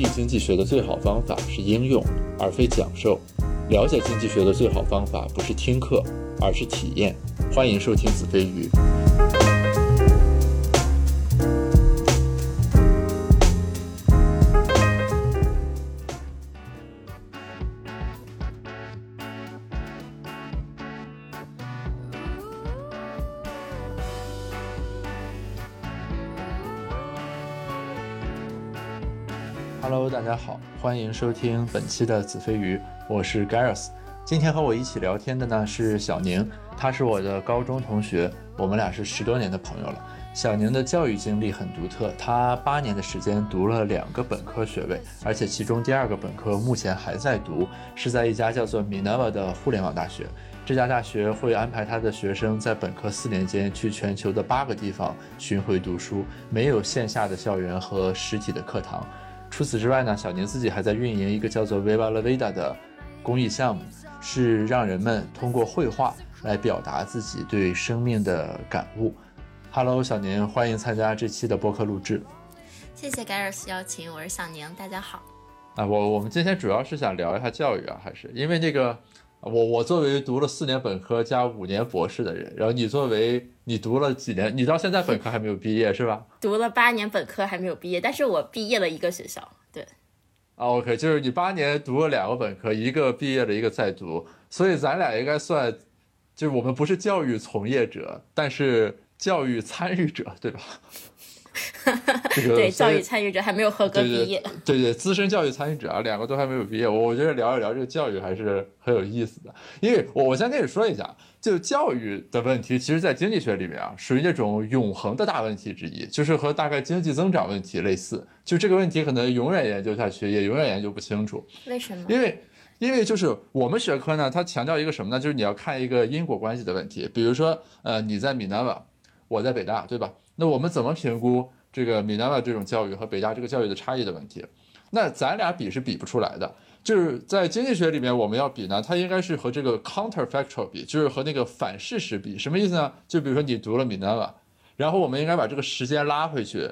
记经济学的最好方法是应用，而非讲授。了解经济学的最好方法不是听课，而是体验。欢迎收听子非鱼。欢迎收听本期的子非鱼，我是 Gareth。今天和我一起聊天的呢是小宁，他是我的高中同学，我们俩是十多年的朋友了。小宁的教育经历很独特，他八年的时间读了两个本科学位，而且其中第二个本科目前还在读，是在一家叫做 Minerva 的互联网大学。这家大学会安排他的学生在本科四年间去全球的八个地方巡回读书，没有线下的校园和实体的课堂。除此之外呢，小宁自己还在运营一个叫做 Viva La Vida 的公益项目，是让人们通过绘画来表达自己对生命的感悟。Hello，小宁，欢迎参加这期的播客录制。谢谢 Gareth 邀请，我是小宁，大家好。啊，我我们今天主要是想聊一下教育啊，还是因为这个。我我作为读了四年本科加五年博士的人，然后你作为你读了几年，你到现在本科还没有毕业是吧？读了八年本科还没有毕业，但是我毕业了一个学校，对。啊，OK，就是你八年读了两个本科，一个毕业了，一个在读，所以咱俩应该算，就是我们不是教育从业者，但是教育参与者，对吧？对，教育参与者还没有合格毕业。对对，资深教育参与者啊，两个都还没有毕业。我我觉得聊一聊这个教育还是很有意思的。因为我我先跟你说一下，就教育的问题，其实在经济学里面啊，属于那种永恒的大问题之一，就是和大概经济增长问题类似。就这个问题可能永远研究下去，也永远研究不清楚。为什么？因为因为就是我们学科呢，它强调一个什么呢？就是你要看一个因果关系的问题。比如说，呃，你在闽南网，我在北大，对吧？那我们怎么评估？这个米南瓦这种教育和北大这个教育的差异的问题，那咱俩比是比不出来的。就是在经济学里面，我们要比呢，它应该是和这个 counterfactual 比，就是和那个反事实比。什么意思呢？就比如说你读了米南瓦，然后我们应该把这个时间拉回去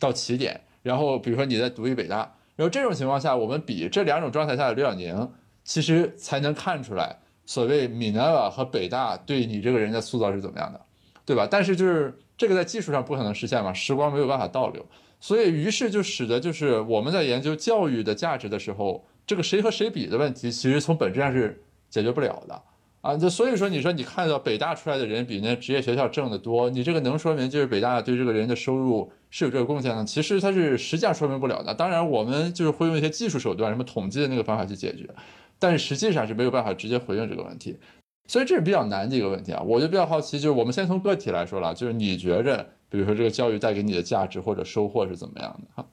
到起点，然后比如说你在读一北大，然后这种情况下，我们比这两种状态下的刘晓宁，其实才能看出来所谓米南瓦和北大对你这个人的塑造是怎么样的，对吧？但是就是。这个在技术上不可能实现嘛，时光没有办法倒流，所以于是就使得就是我们在研究教育的价值的时候，这个谁和谁比的问题，其实从本质上是解决不了的啊。就所以说，你说你看到北大出来的人比那职业学校挣得多，你这个能说明就是北大对这个人的收入是有这个贡献的？其实它是实际上说明不了的。当然，我们就是会用一些技术手段，什么统计的那个方法去解决，但是实际上是没有办法直接回应这个问题。所以这是比较难的一个问题啊，我就比较好奇，就是我们先从个体来说了，就是你觉着，比如说这个教育带给你的价值或者收获是怎么样的哈？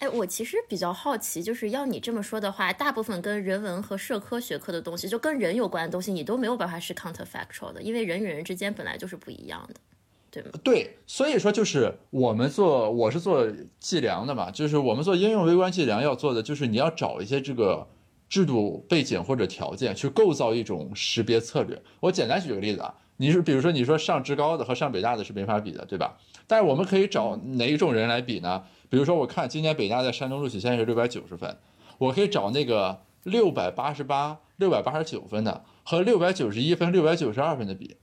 哎，我其实比较好奇，就是要你这么说的话，大部分跟人文和社科学科的东西，就跟人有关的东西，你都没有办法是 counterfactual 的，因为人与人之间本来就是不一样的，对吗？对，所以说就是我们做，我是做计量的嘛，就是我们做应用微观计量要做的，就是你要找一些这个。制度背景或者条件去构造一种识别策略。我简单举个例子啊，你是比如说你说上职高的和上北大的是没法比的，对吧？但是我们可以找哪一种人来比呢？比如说我看今年北大在山东录取线是六百九十分，我可以找那个六百八十八、六百八十九分的和六百九十一分、六百九十二分的比。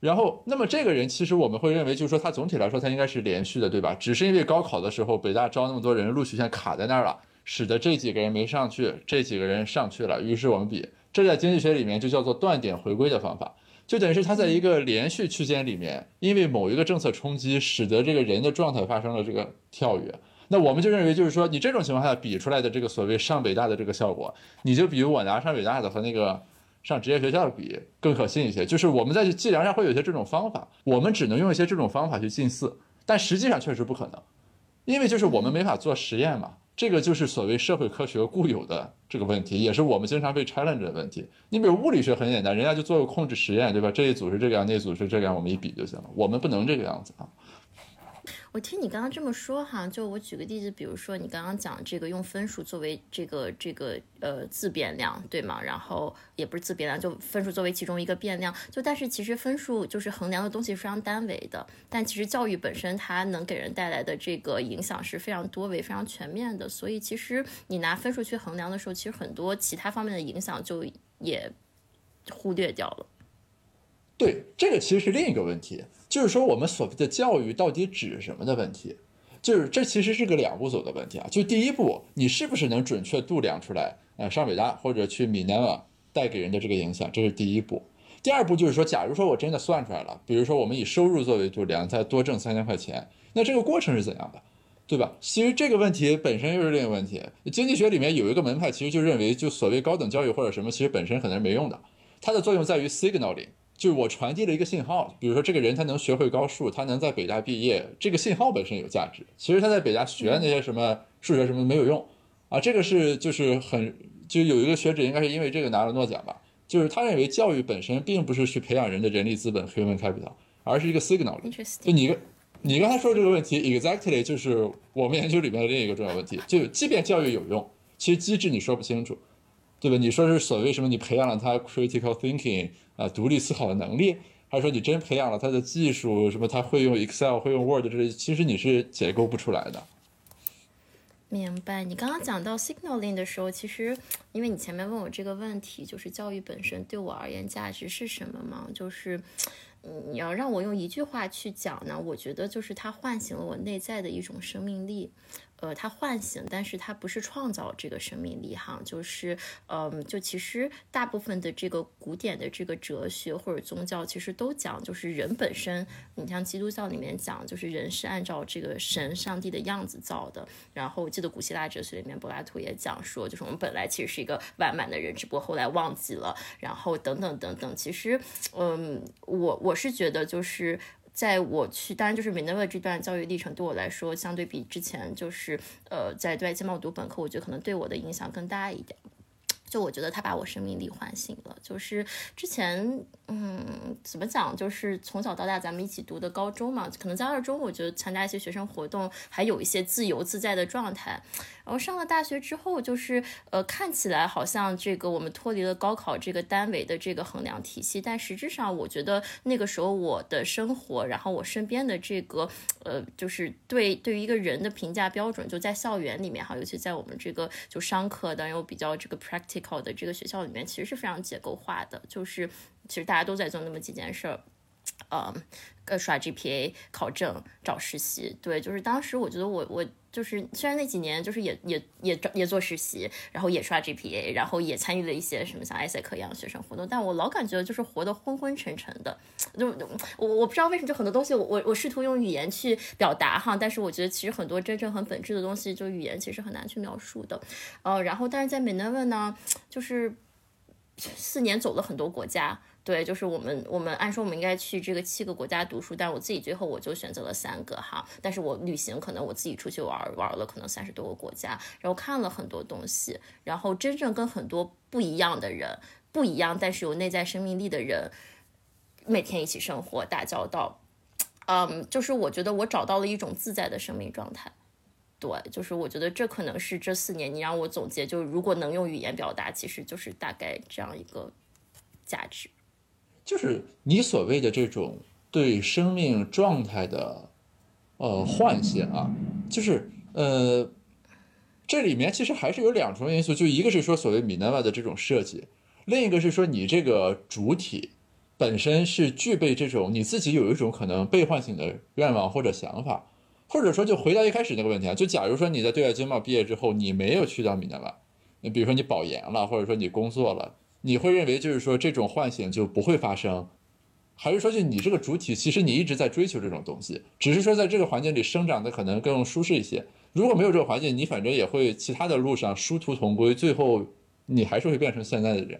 然后，那么这个人其实我们会认为，就是说他总体来说他应该是连续的，对吧？只是因为高考的时候北大招那么多人，录取线卡在那儿了。使得这几个人没上去，这几个人上去了，于是我们比，这在经济学里面就叫做断点回归的方法，就等于是它在一个连续区间里面，因为某一个政策冲击，使得这个人的状态发生了这个跳跃。那我们就认为，就是说你这种情况下比出来的这个所谓上北大的这个效果，你就比我拿上北大的和那个上职业学校的比更可信一些。就是我们在计量上会有一些这种方法，我们只能用一些这种方法去近似，但实际上确实不可能，因为就是我们没法做实验嘛。这个就是所谓社会科学固有的这个问题，也是我们经常被 challenge 的问题。你比如物理学很简单，人家就做个控制实验，对吧？这一组是这个样，那组是这个样，我们一比就行了。我们不能这个样子啊。我听你刚刚这么说哈，就我举个例子，比如说你刚刚讲这个用分数作为这个这个呃自变量，对吗？然后也不是自变量，就分数作为其中一个变量。就但是其实分数就是衡量的东西非常单维的，但其实教育本身它能给人带来的这个影响是非常多维、非常全面的。所以其实你拿分数去衡量的时候，其实很多其他方面的影响就也忽略掉了。对，这个其实是另一个问题，就是说我们所谓的教育到底指什么的问题，就是这其实是个两步走的问题啊。就第一步，你是不是能准确度量出来，呃，上北大或者去闽南网带给人的这个影响，这是第一步。第二步就是说，假如说我真的算出来了，比如说我们以收入作为度量，再多挣三千块钱，那这个过程是怎样的，对吧？其实这个问题本身又是另一个问题。经济学里面有一个门派，其实就认为，就所谓高等教育或者什么，其实本身可能是没用的，它的作用在于 signaling。就是我传递了一个信号，比如说这个人他能学会高数，他能在北大毕业，这个信号本身有价值。其实他在北大学那些什么数学什么没有用啊，这个是就是很就有一个学者应该是因为这个拿了诺奖吧，就是他认为教育本身并不是去培养人的人力资本 human capital，而是一个 signal。就你你刚才说这个问题，exactly 就是我们研究里面的另一个重要问题。就即便教育有用，其实机制你说不清楚。对吧？你说是所谓什么？你培养了他 critical thinking 啊，独立思考的能力，还是说你真培养了他的技术？什么他会用 Excel，会用 Word 这些？其实你是解构不出来的。明白。你刚刚讲到 signaling 的时候，其实因为你前面问我这个问题，就是教育本身对我而言价值是什么吗？就是你要让我用一句话去讲呢，我觉得就是它唤醒了我内在的一种生命力。呃，它唤醒，但是它不是创造这个生命力哈，就是，嗯，就其实大部分的这个古典的这个哲学或者宗教，其实都讲就是人本身，你像基督教里面讲，就是人是按照这个神上帝的样子造的，然后我记得古希腊哲学里面柏拉图也讲说，就是我们本来其实是一个完满的人，只不过后来忘记了，然后等等等等，其实，嗯，我我是觉得就是。在我去，当然就是 Minerva 这段教育历程对我来说，相对比之前就是呃在对外经贸读本科，我觉得可能对我的影响更大一点。就我觉得他把我生命力唤醒了，就是之前，嗯，怎么讲，就是从小到大咱们一起读的高中嘛，可能在二中，我觉得参加一些学生活动，还有一些自由自在的状态。然后上了大学之后，就是呃，看起来好像这个我们脱离了高考这个单维的这个衡量体系，但实质上，我觉得那个时候我的生活，然后我身边的这个呃，就是对对于一个人的评价标准，就在校园里面哈，尤其在我们这个就商科的又比较这个 practical 的这个学校里面，其实是非常结构化的，就是其实大家都在做那么几件事儿。呃，呃，刷 GPA、考证、找实习，对，就是当时我觉得我我就是虽然那几年就是也也也也做实习，然后也刷 GPA，然后也参与了一些什么像 ISEC 一样的学生活动，但我老感觉就是活得昏昏沉沉的，就我我不知道为什么，就很多东西我我我试图用语言去表达哈，但是我觉得其实很多真正很本质的东西，就语言其实很难去描述的，呃，然后但是在美南问呢，就是四年走了很多国家。对，就是我们，我们按说我们应该去这个七个国家读书，但是我自己最后我就选择了三个哈。但是我旅行可能我自己出去玩玩了，可能三十多个国家，然后看了很多东西，然后真正跟很多不一样的人，不一样但是有内在生命力的人，每天一起生活打交道，嗯，就是我觉得我找到了一种自在的生命状态。对，就是我觉得这可能是这四年你让我总结，就如果能用语言表达，其实就是大概这样一个价值。就是你所谓的这种对生命状态的呃唤醒啊，就是呃这里面其实还是有两重因素，就一个是说所谓米奈瓦的这种设计，另一个是说你这个主体本身是具备这种你自己有一种可能被唤醒的愿望或者想法，或者说就回到一开始那个问题啊，就假如说你在对外经贸毕业之后，你没有去到米奈瓦，你比如说你保研了，或者说你工作了。你会认为就是说这种唤醒就不会发生，还是说就你这个主体其实你一直在追求这种东西，只是说在这个环境里生长的可能更舒适一些。如果没有这个环境，你反正也会其他的路上殊途同归，最后你还是会变成现在的人。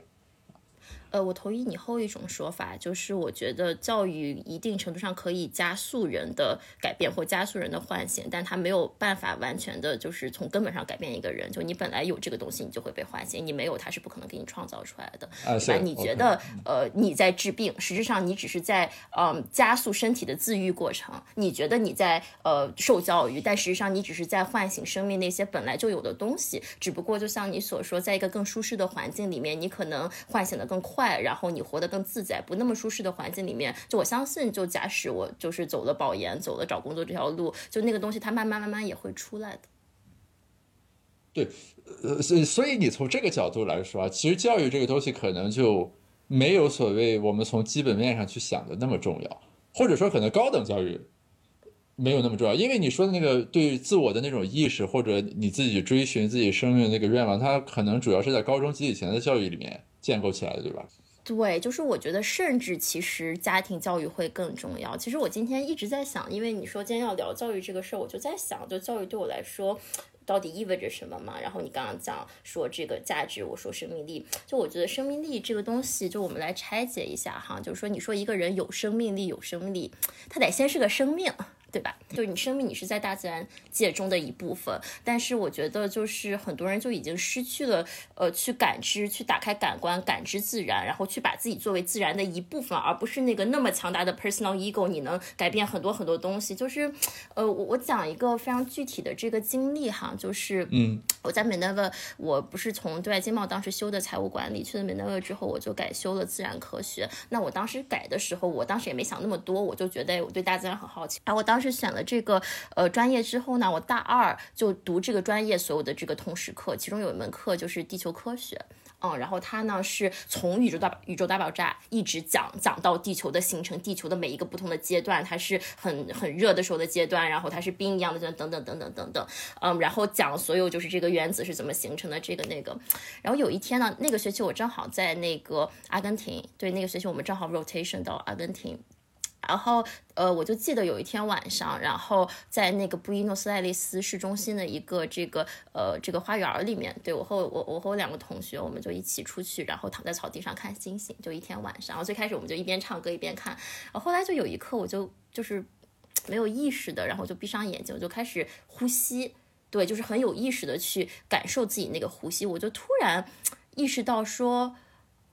呃，我同意你后一种说法，就是我觉得教育一定程度上可以加速人的改变或加速人的唤醒，但它没有办法完全的，就是从根本上改变一个人。就你本来有这个东西，你就会被唤醒；你没有，它是不可能给你创造出来的。啊，是吧？你觉得呃你在治病，实质上你只是在嗯加速身体的自愈过程。你觉得你在呃受教育，但实际上你只是在唤醒生命那些本来就有的东西。只不过就像你所说，在一个更舒适的环境里面，你可能唤醒的更快。然后你活得更自在，不那么舒适的环境里面，就我相信，就假使我就是走了保研，走了找工作这条路，就那个东西它慢慢慢慢也会出来的。对，呃，所以所以你从这个角度来说啊，其实教育这个东西可能就没有所谓我们从基本面上去想的那么重要，或者说可能高等教育没有那么重要，因为你说的那个对自我的那种意识，或者你自己追寻自己生命的那个愿望，它可能主要是在高中及以前的教育里面建构起来的，对吧？对，就是我觉得，甚至其实家庭教育会更重要。其实我今天一直在想，因为你说今天要聊教育这个事儿，我就在想，就教育对我来说到底意味着什么嘛？然后你刚刚讲说这个价值，我说生命力，就我觉得生命力这个东西，就我们来拆解一下哈，就是说你说一个人有生命力，有生命力，他得先是个生命。对吧？就是你生命，你是在大自然界中的一部分。但是我觉得，就是很多人就已经失去了，呃，去感知、去打开感官、感知自然，然后去把自己作为自然的一部分，而不是那个那么强大的 personal ego，你能改变很多很多东西。就是，呃，我我讲一个非常具体的这个经历哈，就是，嗯，我在美 v 沃，我不是从对外经贸当时修的财务管理，去了美 v 沃之后，我就改修了自然科学。那我当时改的时候，我当时也没想那么多，我就觉得我对大自然很好奇，然后我当时。是选了这个呃专业之后呢，我大二就读这个专业所有的这个通识课，其中有一门课就是地球科学，嗯，然后它呢是从宇宙大宇宙大爆炸一直讲讲到地球的形成，地球的每一个不同的阶段，它是很很热的时候的阶段，然后它是冰一样的等等等等等等，嗯，然后讲所有就是这个原子是怎么形成的这个那个，然后有一天呢，那个学期我正好在那个阿根廷，对，那个学期我们正好 rotation 到阿根廷。然后，呃，我就记得有一天晚上，然后在那个布宜诺斯艾利斯市中心的一个这个呃这个花园里面，对我和我我和我两个同学，我们就一起出去，然后躺在草地上看星星，就一天晚上。然后最开始我们就一边唱歌一边看，然后后来就有一刻我就就是没有意识的，然后就闭上眼睛，我就开始呼吸，对，就是很有意识的去感受自己那个呼吸，我就突然意识到说。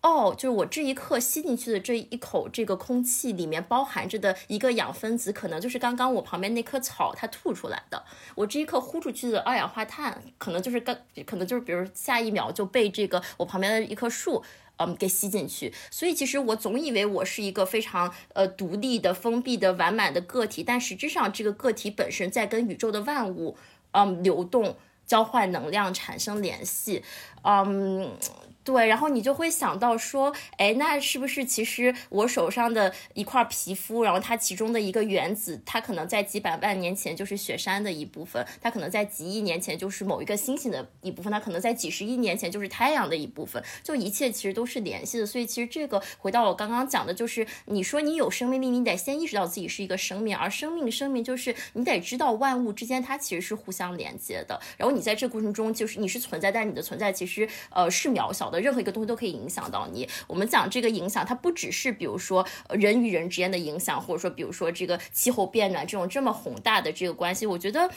哦，就是我这一刻吸进去的这一口这个空气里面包含着的一个氧分子，可能就是刚刚我旁边那棵草它吐出来的。我这一刻呼出去的二氧化碳，可能就是刚，可能就是比如下一秒就被这个我旁边的一棵树，嗯，给吸进去。所以其实我总以为我是一个非常呃独立的、封闭的、完满的个体，但实质上这个个体本身在跟宇宙的万物，嗯，流动、交换能量、产生联系，嗯。对，然后你就会想到说，哎，那是不是其实我手上的一块皮肤，然后它其中的一个原子，它可能在几百万年前就是雪山的一部分，它可能在几亿年前就是某一个星星的一部分，它可能在几十亿年前就是太阳的一部分，就一切其实都是联系的。所以其实这个回到我刚刚讲的，就是你说你有生命力，你得先意识到自己是一个生命，而生命生命就是你得知道万物之间它其实是互相连接的。然后你在这过程中就是你是存在，但你的存在其实呃是渺小。的任何一个东西都可以影响到你。我们讲这个影响，它不只是比如说人与人之间的影响，或者说比如说这个气候变暖这种这么宏大的这个关系。我觉得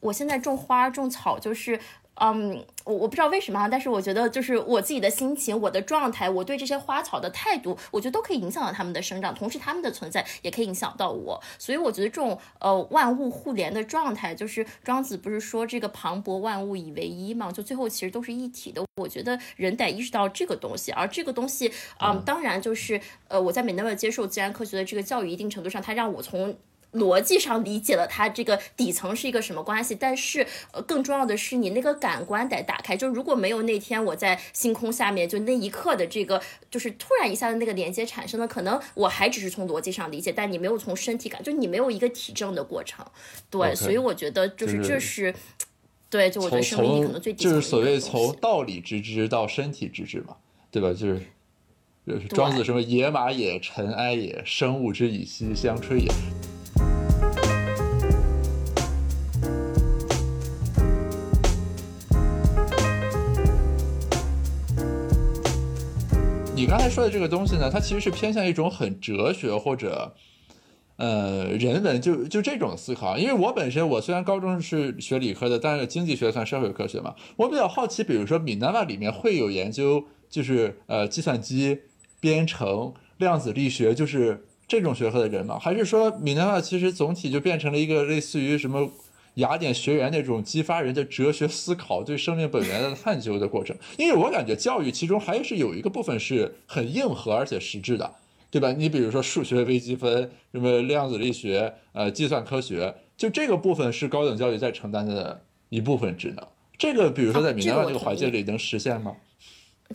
我现在种花种草就是。嗯，我我不知道为什么，但是我觉得就是我自己的心情、我的状态、我对这些花草的态度，我觉得都可以影响到它们的生长，同时它们的存在也可以影响到我。所以我觉得这种呃万物互联的状态，就是庄子不是说这个磅礴万物以为一嘛，就最后其实都是一体的。我觉得人得意识到这个东西，而这个东西嗯，当然就是呃我在美那么接受自然科学的这个教育，一定程度上，它让我从。逻辑上理解了它这个底层是一个什么关系，但是呃更重要的是你那个感官得打开。就如果没有那天我在星空下面，就那一刻的这个就是突然一下的那个连接产生的，可能我还只是从逻辑上理解，但你没有从身体感，就你没有一个体证的过程。对，所以我觉得就是这是对，就我觉得生命力可能最就是所谓从道理之知到身体之知嘛，对吧？就是庄子什么“野马也，尘埃也，生物之以息相吹也”。你刚才说的这个东西呢，它其实是偏向一种很哲学或者。呃，人文就就这种思考，因为我本身我虽然高中是学理科的，但是经济学算社会科学嘛，我比较好奇，比如说闽南话里面会有研究，就是呃计算机、编程、量子力学，就是这种学科的人吗？还是说闽南话其实总体就变成了一个类似于什么雅典学员那种激发人的哲学思考、对生命本源的探究的过程？因为我感觉教育其中还是有一个部分是很硬核而且实质的。对吧？你比如说数学微积分，什么量子力学，呃，计算科学，就这个部分是高等教育在承担的一部分职能。这个比如说在闽南话这个环境里能实现吗？这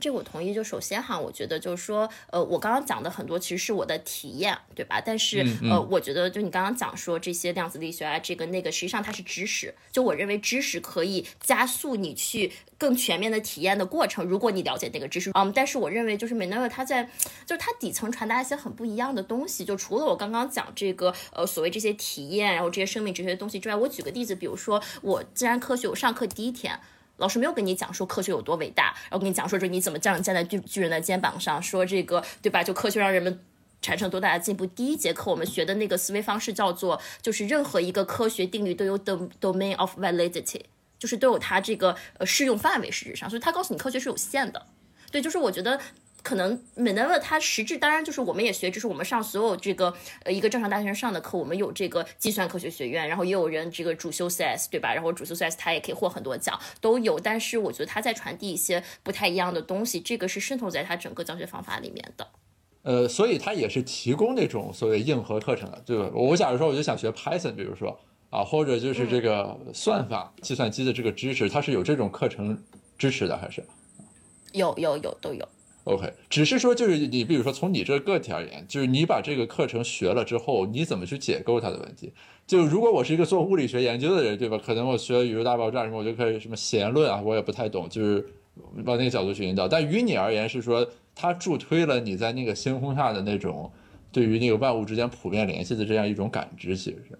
我同意。就首先哈，我觉得就是说，呃，我刚刚讲的很多其实是我的体验，对吧？但是呃，我觉得就你刚刚讲说这些量子力学啊，这个那个，实际上它是知识。就我认为知识可以加速你去更全面的体验的过程。如果你了解那个知识，嗯，但是我认为就是 Manila 它在就是它底层传达一些很不一样的东西。就除了我刚刚讲这个呃所谓这些体验，然后这些生命哲学的东西之外，我举个例子，比如说我自然科学，我上课第一天。老师没有跟你讲说科学有多伟大，然后跟你讲说这你怎么这样站在巨巨人的肩膀上，说这个对吧？就科学让人们产生多大的进步。第一节课我们学的那个思维方式叫做，就是任何一个科学定律都有 the domain of validity，就是都有它这个呃适用范围。实质上，所以他告诉你科学是有限的。对，就是我觉得。可能 m a n e v 它实质当然就是我们也学，就是我们上所有这个呃一个正常大学生上的课，我们有这个计算科学学院，然后也有人这个主修 CS 对吧？然后主修 CS 他也可以获很多奖，都有。但是我觉得他在传递一些不太一样的东西，这个是渗透在他整个教学方法里面的。呃，所以他也是提供那种所谓硬核课程的，对吧？我假如说我就想学 Python，比如说啊，或者就是这个算法、计算机的这个知识，它是有这种课程支持的，还是？有有有都有。OK，只是说就是你，比如说从你这个个体而言，就是你把这个课程学了之后，你怎么去解构它的问题？就如果我是一个做物理学研究的人，对吧？可能我学宇宙大爆炸什么，我就可以什么弦论啊，我也不太懂，就是往那个角度去引导。但于你而言是说，它助推了你在那个星空下的那种对于那个万物之间普遍联系的这样一种感知，其实是。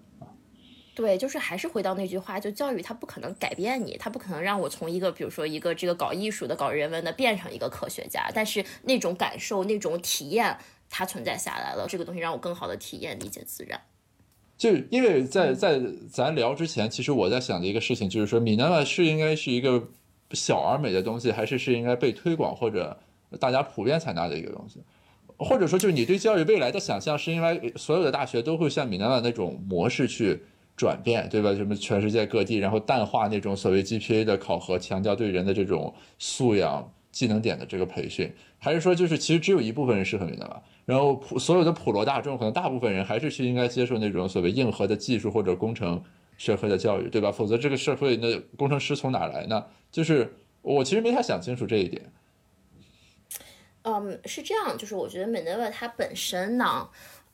对，就是还是回到那句话，就教育它不可能改变你，它不可能让我从一个比如说一个这个搞艺术的、搞人文的变成一个科学家，但是那种感受、那种体验它存在下来了，这个东西让我更好的体验、理解自然。就因为在在咱聊之前，其实我在想的一个事情就是说，米南话是应该是一个小而美的东西，还是是应该被推广或者大家普遍采纳的一个东西？或者说，就是你对教育未来的想象，是因为所有的大学都会像米南话那种模式去？转变对吧？什么全世界各地，然后淡化那种所谓 GPA 的考核，强调对人的这种素养、技能点的这个培训，还是说就是其实只有一部分人适合你的吧？然后普所有的普罗大众，可能大部分人还是去应该接受那种所谓硬核的技术或者工程学科的教育，对吧？否则这个社会那工程师从哪来呢？就是我其实没太想清楚这一点。嗯，是这样，就是我觉得 m a n e v a 它本身呢，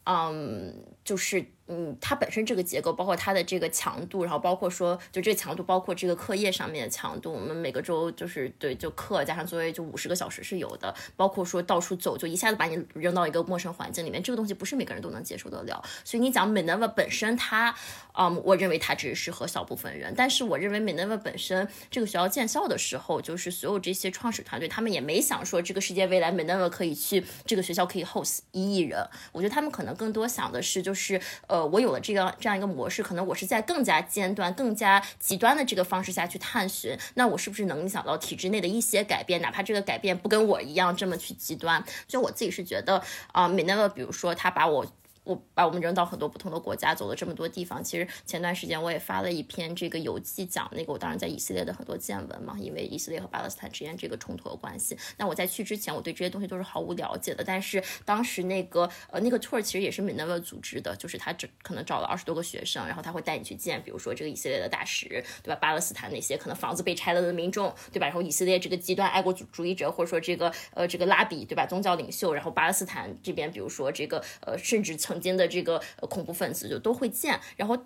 嗯，就是。嗯，它本身这个结构，包括它的这个强度，然后包括说，就这个强度，包括这个课业上面的强度，我们每个周就是对，就课加上作业就五十个小时是有的。包括说到处走，就一下子把你扔到一个陌生环境里面，这个东西不是每个人都能接受得了。所以你讲 Minerva 本身，它，嗯，我认为它只是适合小部分人。但是我认为 Minerva 本身这个学校建校的时候，就是所有这些创始团队，他们也没想说这个世界未来 Minerva 可以去这个学校可以 host 一亿人。我觉得他们可能更多想的是，就。是呃，我有了这个这样一个模式，可能我是在更加尖端、更加极端的这个方式下去探寻，那我是不是能影响到体制内的一些改变？哪怕这个改变不跟我一样这么去极端，就我自己是觉得啊，美奈勒，比如说他把我。我把我们扔到很多不同的国家，走了这么多地方。其实前段时间我也发了一篇这个游记，讲那个我当时在以色列的很多见闻嘛，因为以色列和巴勒斯坦之间这个冲突的关系。那我在去之前，我对这些东西都是毫无了解的。但是当时那个呃那个 tour 其实也是 m i n 组织的，就是他只可能找了二十多个学生，然后他会带你去见，比如说这个以色列的大使，对吧？巴勒斯坦那些可能房子被拆了的民众，对吧？然后以色列这个极端爱国主主义者，或者说这个呃这个拉比，对吧？宗教领袖，然后巴勒斯坦这边，比如说这个呃甚至曾曾经的这个。恐怖分子就都会见，然后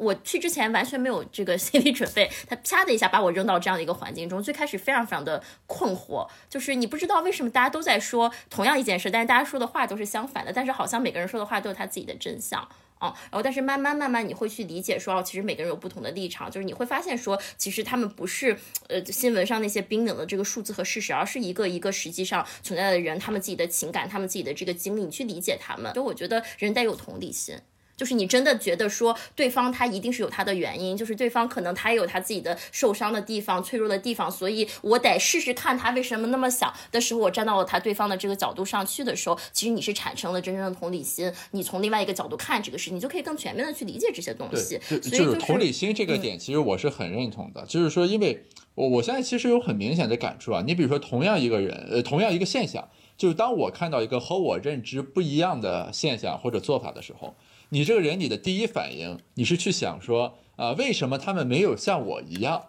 我去之前完全没有这个 心理准备，他啪的一下把我扔到这样的一个环境中，最开始非常非常的困惑，就是你不知道为什么大家都在说同样一件事，但是大家说的话都是相反的，但是好像每个人说的话都有他自己的真相。啊，然后但是慢慢慢慢你会去理解说，哦，其实每个人有不同的立场，就是你会发现说，其实他们不是呃新闻上那些冰冷的这个数字和事实，而是一个一个实际上存在的人，他们自己的情感，他们自己的这个经历，你去理解他们。就我觉得人得有同理心。就是你真的觉得说对方他一定是有他的原因，就是对方可能他也有他自己的受伤的地方、脆弱的地方，所以我得试试看他为什么那么想的时候，我站到了他对方的这个角度上去的时候，其实你是产生了真正的同理心，你从另外一个角度看这个事情，你就可以更全面的去理解这些东西。就就是同理心这个点，其实我是很认同的。就是说，因为我我现在其实有很明显的感触啊，你比如说同样一个人，呃，同样一个现象，就是当我看到一个和我认知不一样的现象或者做法的时候。你这个人，你的第一反应，你是去想说，啊，为什么他们没有像我一样，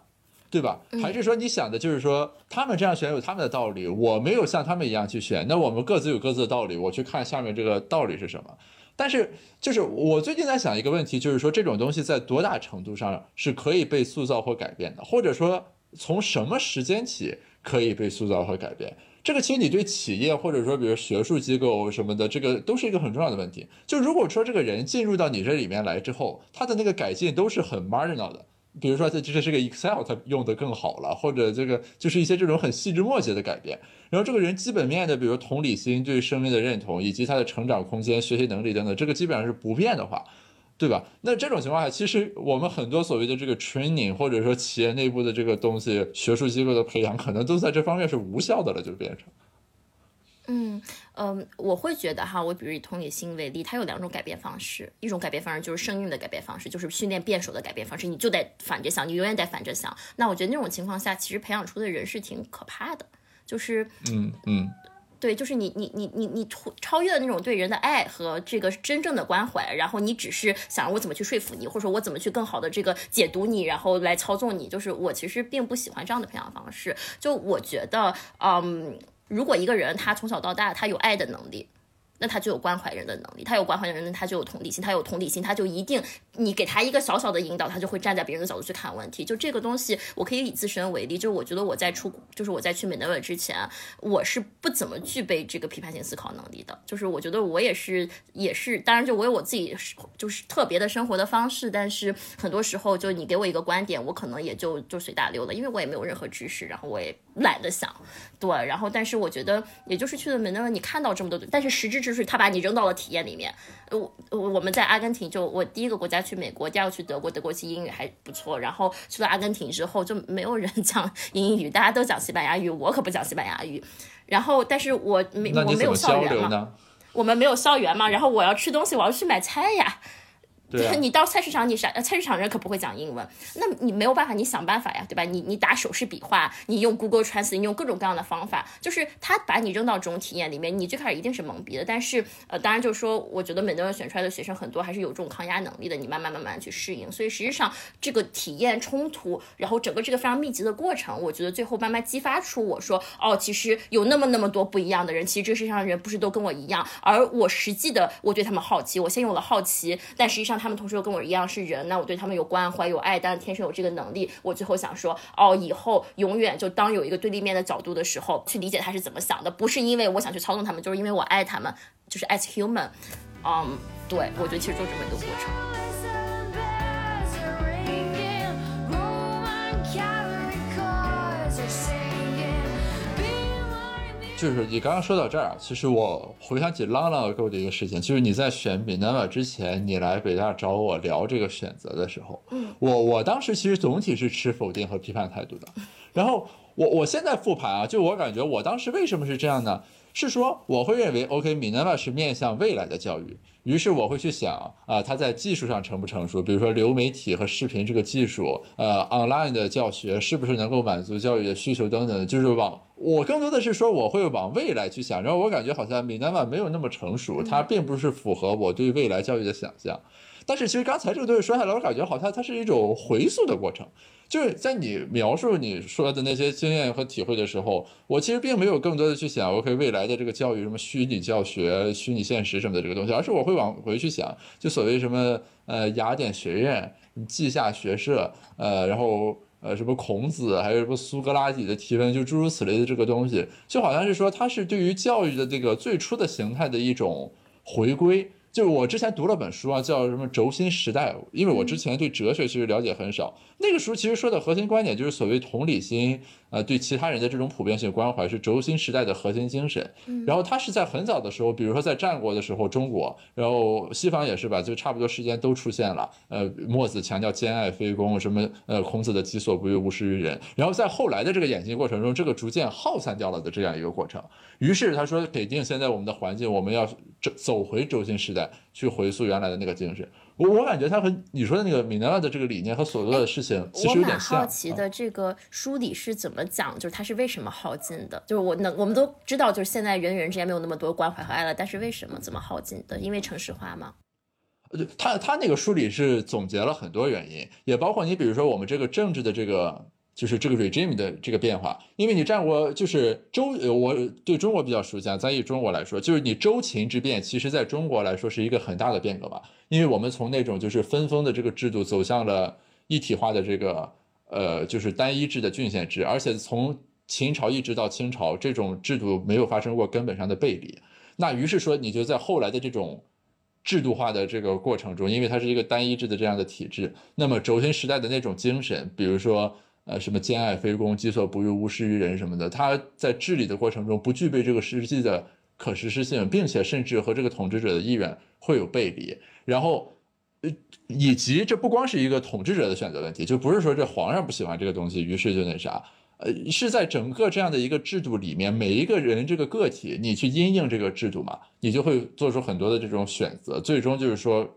对吧？还是说你想的就是说，他们这样选有他们的道理，我没有像他们一样去选，那我们各自有各自的道理，我去看下面这个道理是什么？但是，就是我最近在想一个问题，就是说这种东西在多大程度上是可以被塑造或改变的，或者说从什么时间起可以被塑造和改变？这个其实你对企业或者说比如学术机构什么的，这个都是一个很重要的问题。就如果说这个人进入到你这里面来之后，他的那个改进都是很 marginal 的，比如说这这这个 Excel 他用的更好了，或者这个就是一些这种很细枝末节的改变。然后这个人基本面的，比如同理心、对生命的认同以及他的成长空间、学习能力等等，这个基本上是不变的话。对吧？那这种情况下，其实我们很多所谓的这个 training，或者说企业内部的这个东西，学术机构的培养，可能都在这方面是无效的了，就变成。嗯嗯，我会觉得哈，我比如以同理心为例，它有两种改变方式，一种改变方式就是生硬的改变方式，就是训练辩手的改变方式，你就得反着想，你永远得反着想。那我觉得那种情况下，其实培养出的人是挺可怕的，就是嗯嗯。对，就是你你你你你超越了那种对人的爱和这个真正的关怀，然后你只是想我怎么去说服你，或者说我怎么去更好的这个解读你，然后来操纵你。就是我其实并不喜欢这样的培养方式。就我觉得，嗯，如果一个人他从小到大他有爱的能力。那他就有关怀人的能力，他有关怀人，他就有同理心，他有同理心，他就一定，你给他一个小小的引导，他就会站在别人的角度去看问题。就这个东西，我可以以自身为例，就是我觉得我在出，就是我在去美德尔之前，我是不怎么具备这个批判性思考能力的。就是我觉得我也是，也是，当然就我有我自己就是特别的生活的方式，但是很多时候就你给我一个观点，我可能也就就随大流了，因为我也没有任何知识，然后我也懒得想，对，然后但是我觉得，也就是去了美德尔，你看到这么多，但是实质之就是他把你扔到了体验里面。我我我们在阿根廷，就我第一个国家去美国，第二个去德国，德国其实英语还不错。然后去了阿根廷之后，就没有人 讲英语，大家都讲西班牙语，我可不讲西班牙语。然后，但是我没我没有校园嘛，我们没有校园嘛。然后我要吃东西，我要去买菜呀。你到菜市场，你啥？菜市场人可不会讲英文，那你没有办法，你想办法呀，对吧？你你打手势比划，你用 Google Translate，你用各种各样的方法，就是他把你扔到这种体验里面，你最开始一定是懵逼的。但是呃，当然就是说，我觉得美德尔选出来的学生很多还是有这种抗压能力的，你慢慢慢慢去适应。所以实际上这个体验冲突，然后整个这个非常密集的过程，我觉得最后慢慢激发出我说，哦，其实有那么那么多不一样的人，其实这世界上人不是都跟我一样，而我实际的我对他们好奇，我先有了好奇，但实际上他们同时又跟我一样。是人，那我对他们有关怀有爱，但天生有这个能力。我最后想说，哦，以后永远就当有一个对立面的角度的时候，去理解他是怎么想的，不是因为我想去操纵他们，就是因为我爱他们，就是 as human。嗯，对，我觉得其实就这么一个过程。就是你刚刚说到这儿，其实我回想起 long long ago 的一个事情，就是你在选 Minerva 之前，你来北大找我聊这个选择的时候，嗯我我当时其实总体是持否定和批判态度的。然后我我现在复盘啊，就我感觉我当时为什么是这样呢？是说我会认为，OK，Minerva 是面向未来的教育。于是我会去想啊，它在技术上成不成熟？比如说流媒体和视频这个技术，呃，online 的教学是不是能够满足教育的需求等等？就是往我更多的是说，我会往未来去想。然后我感觉好像米南瓦没有那么成熟，它并不是符合我对未来教育的想象。但是其实刚才这个东西说下来，我感觉好像它是一种回溯的过程。就是在你描述你说的那些经验和体会的时候，我其实并没有更多的去想，OK，未来的这个教育什么虚拟教学、虚拟现实什么的这个东西，而是我会往回去想，就所谓什么呃雅典学院、稷下学社，呃，然后呃什么孔子，还有什么苏格拉底的提问，就诸如此类的这个东西，就好像是说它是对于教育的这个最初的形态的一种回归。就我之前读了本书啊，叫什么《轴心时代》，因为我之前对哲学其实了解很少。那个时候其实说的核心观点就是所谓同理心，呃，对其他人的这种普遍性关怀是轴心时代的核心精神。然后他是在很早的时候，比如说在战国的时候，中国，然后西方也是吧，就差不多时间都出现了。呃，墨子强调兼爱非攻，什么呃，孔子的己所不欲，勿施于人。然后在后来的这个演进过程中，这个逐渐耗散掉了的这样一个过程。于是他说，给定现在我们的环境，我们要走走回轴心时代。去回溯原来的那个精神，我我感觉他和你说的那个米奈尔的这个理念和所做的事情其实有点像。我蛮好奇的，这个书里是怎么讲，就是他是为什么耗尽的？就是我能，我们都知道，就是现在人与人之间没有那么多关怀和爱了，但是为什么怎么耗尽的？因为城市化吗？他他那个书里是总结了很多原因，也包括你比如说我们这个政治的这个。就是这个 regime 的这个变化，因为你战国就是周，我对中国比较熟悉啊。咱以中国来说，就是你周秦之变，其实在中国来说是一个很大的变革吧。因为我们从那种就是分封的这个制度，走向了一体化的这个呃，就是单一制的郡县制，而且从秦朝一直到清朝，这种制度没有发生过根本上的背离。那于是说，你就在后来的这种制度化的这个过程中，因为它是一个单一制的这样的体制，那么轴心时代的那种精神，比如说。呃，什么兼爱非攻，己所不欲，勿施于人什么的，他在治理的过程中不具备这个实际的可实施性，并且甚至和这个统治者的意愿会有背离。然后，呃，以及这不光是一个统治者的选择问题，就不是说这皇上不喜欢这个东西，于是就那啥，呃，是在整个这样的一个制度里面，每一个人这个个体，你去因应这个制度嘛，你就会做出很多的这种选择，最终就是说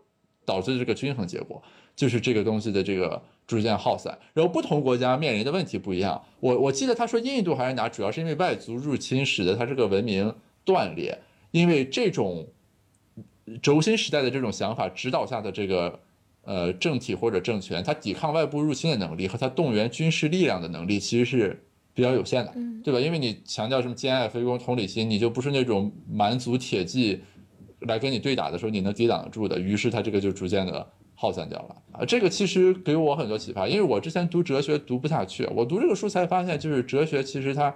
导致这个均衡结果，就是这个东西的这个。逐渐耗散，然后不同国家面临的问题不一样。我我记得他说印度还是哪，主要是因为外族入侵使得它这个文明断裂，因为这种轴心时代的这种想法指导下的这个呃政体或者政权，它抵抗外部入侵的能力和它动员军事力量的能力其实是比较有限的，对吧？因为你强调什么兼爱非攻、同理心，你就不是那种蛮族铁骑来跟你对打的时候你能抵挡得住的，于是它这个就逐渐的。耗散掉了啊！这个其实给我很多启发，因为我之前读哲学读不下去，我读这个书才发现，就是哲学其实它，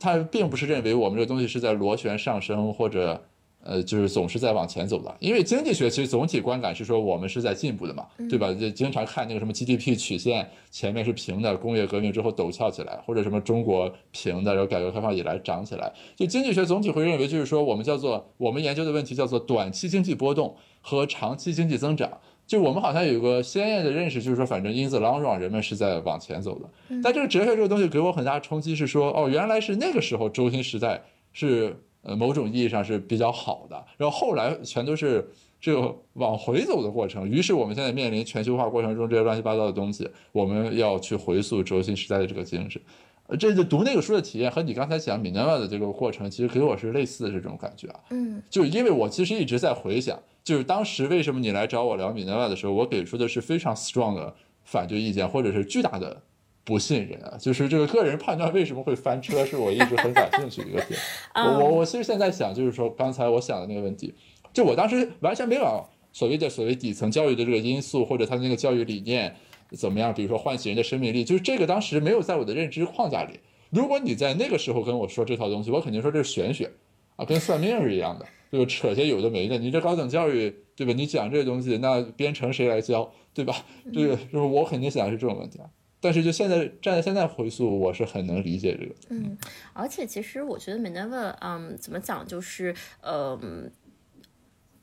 它并不是认为我们这个东西是在螺旋上升，或者呃，就是总是在往前走的。因为经济学其实总体观感是说我们是在进步的嘛，对吧？就经常看那个什么 GDP 曲线，前面是平的，工业革命之后陡峭起来，或者什么中国平的，然后改革开放以来涨起来。就经济学总体会认为，就是说我们叫做我们研究的问题叫做短期经济波动和长期经济增长。就我们好像有个鲜艳的认识，就是说，反正 in the long run，人们是在往前走的。但这个哲学这个东西给我很大冲击，是说，哦，原来是那个时候轴心时代是呃某种意义上是比较好的，然后后来全都是这个往回走的过程。于是我们现在面临全球化过程中这些乱七八糟的东西，我们要去回溯轴心时代的这个精神。呃，这就读那个书的体验和你刚才讲米奈瓦的这个过程，其实给我是类似的这种感觉啊。嗯，就因为我其实一直在回想。就是当时为什么你来找我聊米内瓦的时候，我给出的是非常 strong 的反对意见，或者是巨大的不信任啊。就是这个个人判断为什么会翻车，是我一直很感兴趣的一个点。我我我其实现在想，就是说刚才我想的那个问题，就我当时完全没往所谓的所谓底层教育的这个因素，或者他的那个教育理念怎么样，比如说唤醒人的生命力，就是这个当时没有在我的认知框架里。如果你在那个时候跟我说这套东西，我肯定说这是玄学啊，跟算命是一样的。就扯些有的没的，你这高等教育对吧？你讲这些东西，那编程谁来教对吧？这个就是我肯定想的是这种问题啊。但是就现在站在现在回溯，我是很能理解这个。嗯，而且其实我觉得 Minerva，嗯，怎么讲就是呃。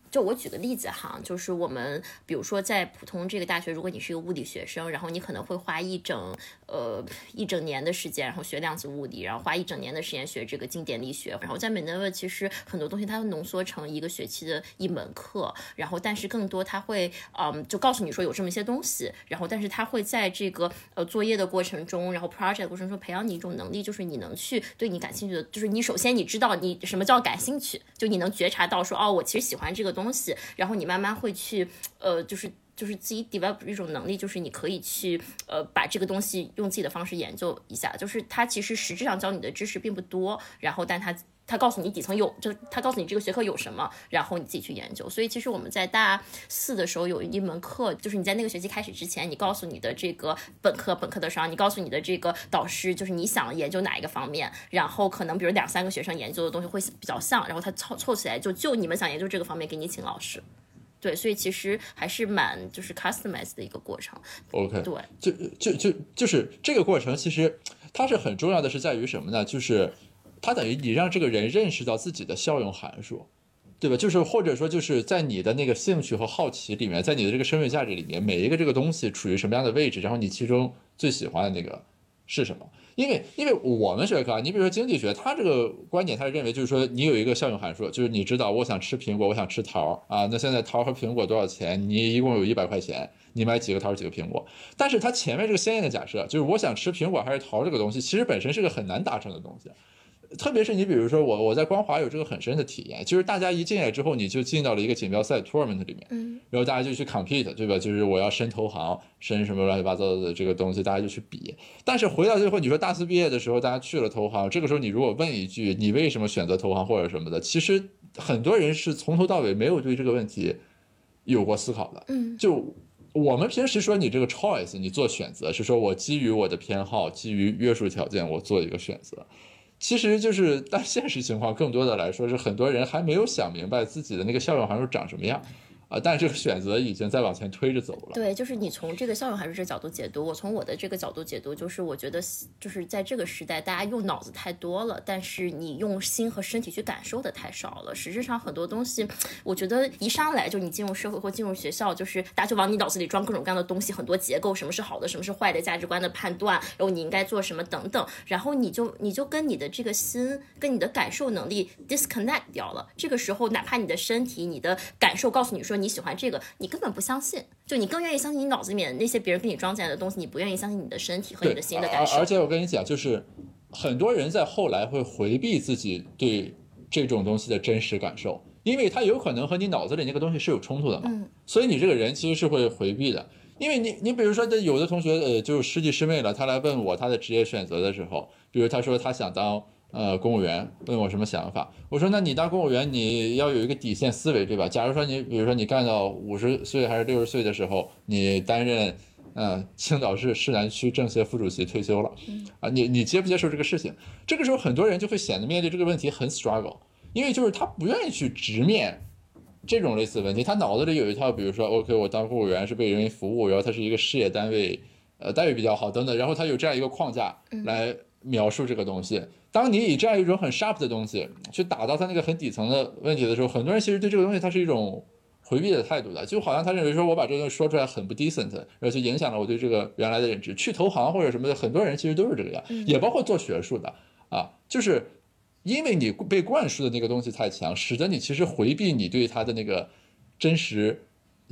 就我举个例子哈，就是我们比如说在普通这个大学，如果你是一个物理学生，然后你可能会花一整呃一整年的时间，然后学量子物理，然后花一整年的时间学这个经典力学。然后在美奈沃，其实很多东西它会浓缩成一个学期的一门课，然后但是更多它会嗯就告诉你说有这么一些东西，然后但是它会在这个呃作业的过程中，然后 project 过程中培养你一种能力，就是你能去对你感兴趣的，就是你首先你知道你什么叫感兴趣，就你能觉察到说哦我其实喜欢这个。东西，然后你慢慢会去，呃，就是就是自己 develop 一种能力，就是你可以去，呃，把这个东西用自己的方式研究一下。就是它其实实质上教你的知识并不多，然后但它。他告诉你底层有，就他告诉你这个学科有什么，然后你自己去研究。所以其实我们在大四的时候有一门课，就是你在那个学期开始之前，你告诉你的这个本科本科的时候，你告诉你的这个导师，就是你想研究哪一个方面，然后可能比如两三个学生研究的东西会比较像，然后他凑凑起来就就你们想研究这个方面给你请老师。对，所以其实还是蛮就是 customize 的一个过程。OK，对，就就就就是这个过程，其实它是很重要的，是在于什么呢？就是它等于你让这个人认识到自己的效用函数，对吧？就是或者说就是在你的那个兴趣和好奇里面，在你的这个身份价值里面，每一个这个东西处于什么样的位置，然后你其中最喜欢的那个是什么？因为因为我们学科啊，你比如说经济学，他这个观点，他是认为就是说你有一个效用函数，就是你知道我想吃苹果，我想吃桃啊，那现在桃和苹果多少钱？你一共有一百块钱，你买几个桃几个苹果？但是它前面这个先验的假设，就是我想吃苹果还是桃这个东西，其实本身是个很难达成的东西。特别是你比如说我我在光华有这个很深的体验，就是大家一进来之后，你就进到了一个锦标赛 tournament 里面，嗯，然后大家就去 compete，对吧？就是我要申投行，申什么乱七八糟的这个东西，大家就去比。但是回到最后，你说大四毕业的时候，大家去了投行，这个时候你如果问一句你为什么选择投行或者什么的，其实很多人是从头到尾没有对这个问题有过思考的。嗯，就我们平时说你这个 choice，你做选择是说我基于我的偏好，基于约束条件，我做一个选择。其实就是，但现实情况更多的来说是很多人还没有想明白自己的那个效用函数长什么样。啊，但这个选择已经在往前推着走了。对，就是你从这个效用函数这角度解读，我从我的这个角度解读，就是我觉得就是在这个时代，大家用脑子太多了，但是你用心和身体去感受的太少了。实质上很多东西，我觉得一上来就你进入社会或进入学校，就是大家就往你脑子里装各种各样的东西，很多结构，什么是好的，什么是坏的，价值观的判断，然后你应该做什么等等，然后你就你就跟你的这个心跟你的感受能力 disconnect 掉了。这个时候，哪怕你的身体、你的感受告诉你说你喜欢这个，你根本不相信，就你更愿意相信你脑子里面那些别人给你装进来的东西，你不愿意相信你的身体和你的心的感受。而而且我跟你讲，就是很多人在后来会回避自己对这种东西的真实感受，因为它有可能和你脑子里那个东西是有冲突的嘛。嗯所以你这个人其实是会回避的。因为你，你比如说，这有的同学，呃，就是师弟师妹了，他来问我他的职业选择的时候，比如他说他想当呃公务员，问我什么想法，我说那你当公务员你要有一个底线思维，对吧？假如说你，比如说你干到五十岁还是六十岁的时候，你担任嗯青岛市市南区政协副主席退休了，啊，你你接不接受这个事情？这个时候很多人就会显得面对这个问题很 struggle，因为就是他不愿意去直面。这种类似的问题，他脑子里有一套，比如说，OK，我当公务员是为人民服务，然后他是一个事业单位，呃，待遇比较好等等，然后他有这样一个框架来描述这个东西。当你以这样一种很 sharp 的东西去打到他那个很底层的问题的时候，很多人其实对这个东西他是一种回避的态度的，就好像他认为说我把这个东西说出来很不 decent，然后就影响了我对这个原来的认知。去投行或者什么的，很多人其实都是这个样，也包括做学术的啊，就是。因为你被灌输的那个东西太强，使得你其实回避你对它的那个真实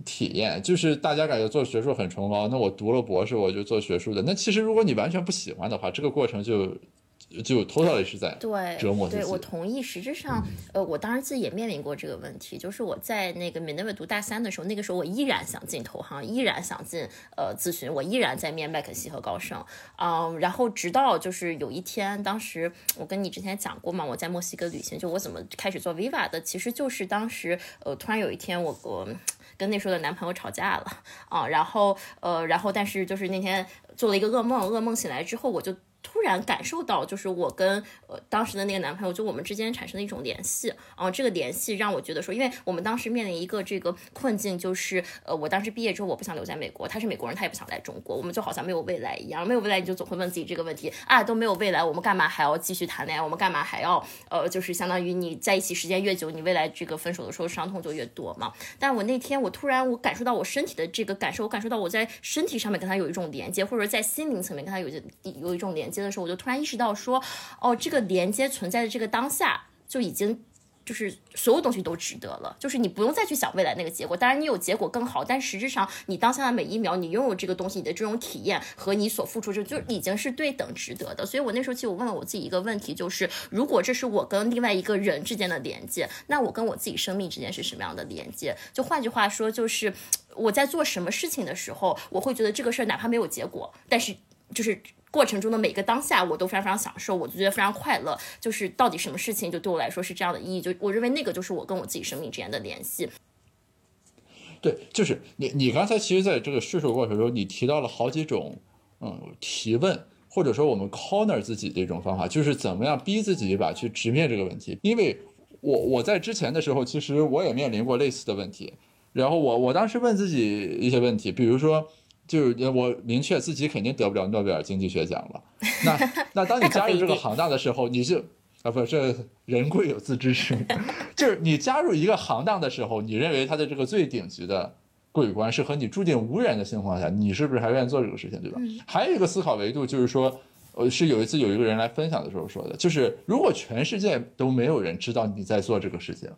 体验。就是大家感觉做学术很崇高，那我读了博士我就做学术的。那其实如果你完全不喜欢的话，这个过程就就 totally 是在对，折磨自己对我同意。实质上，呃，我当时自己也面临过这个问题，就是我在那个 Minerva 读大三的时候，那个时候我依然想进投行，依然想进呃咨询，我依然在面麦肯锡和高盛，嗯，然后直到就是有一天，当时我跟你之前讲过嘛，我在墨西哥旅行，就我怎么开始做 Viva 的，其实就是当时呃突然有一天我我。跟那时候的男朋友吵架了啊，然后呃，然后但是就是那天做了一个噩梦，噩梦醒来之后，我就突然感受到，就是我跟呃当时的那个男朋友，就我们之间产生的一种联系啊，这个联系让我觉得说，因为我们当时面临一个这个困境，就是呃，我当时毕业之后我不想留在美国，他是美国人，他也不想来中国，我们就好像没有未来一样，没有未来你就总会问自己这个问题啊，都没有未来，我们干嘛还要继续谈恋爱？我们干嘛还要呃，就是相当于你在一起时间越久，你未来这个分手的时候伤痛就越多嘛。但我那天我突然我感受到我身体的这个感受，我感受到我在身体上面跟他有一种连接，或者在心灵层面跟他有一有一种连接的时候，我就突然意识到说，哦，这个连接存在的这个当下就已经。就是所有东西都值得了，就是你不用再去想未来那个结果。当然，你有结果更好，但实质上你当下的每一秒，你拥有这个东西，你的这种体验和你所付出，这就已经是对等值得的。所以我那时候其实我问了我自己一个问题，就是如果这是我跟另外一个人之间的连接，那我跟我自己生命之间是什么样的连接？就换句话说，就是我在做什么事情的时候，我会觉得这个事儿哪怕没有结果，但是就是。过程中的每个当下，我都非常非常享受，我就觉得非常快乐。就是到底什么事情就对我来说是这样的意义，就我认为那个就是我跟我自己生命之间的联系。对，就是你你刚才其实在这个叙述过程中，你提到了好几种嗯提问，或者说我们 corner 自己的一种方法，就是怎么样逼自己一把去直面这个问题。因为我我在之前的时候，其实我也面临过类似的问题。然后我我当时问自己一些问题，比如说，就是我明确自己肯定得不了诺贝尔经济学奖了。那那当你 加入这个行当的时候，你就啊不，这人贵有自知之明，就是你加入一个行当的时候，你认为他的这个最顶级的桂冠是和你注定无缘的情况下，你是不是还愿意做这个事情，对吧？还有一个思考维度就是说。呃，是有一次有一个人来分享的时候说的，就是如果全世界都没有人知道你在做这个事情，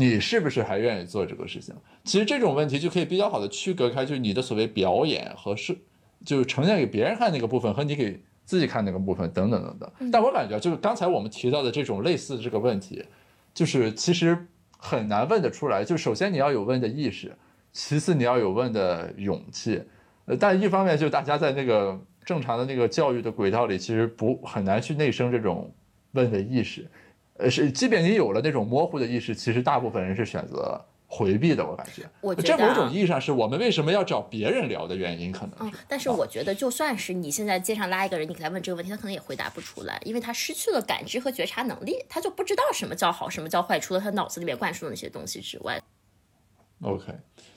你是不是还愿意做这个事情？其实这种问题就可以比较好的区隔开，就是你的所谓表演和是，就是呈现给别人看那个部分和你给自己看那个部分等等等等。但我感觉就是刚才我们提到的这种类似的这个问题，就是其实很难问得出来。就首先你要有问的意识，其次你要有问的勇气。呃，但一方面就是大家在那个。正常的那个教育的轨道里，其实不很难去内生这种问的意识，呃，是即便你有了那种模糊的意识，其实大部分人是选择回避的。我感觉，我这某种意义上是我们为什么要找别人聊的原因，可能。嗯，但是我觉得，就算是你现在街上拉一个人，你给他问这个问题，他可能也回答不出来，因为他失去了感知和觉察能力，他就不知道什么叫好，什么叫坏，除了他脑子里面灌输的那些东西之外。OK，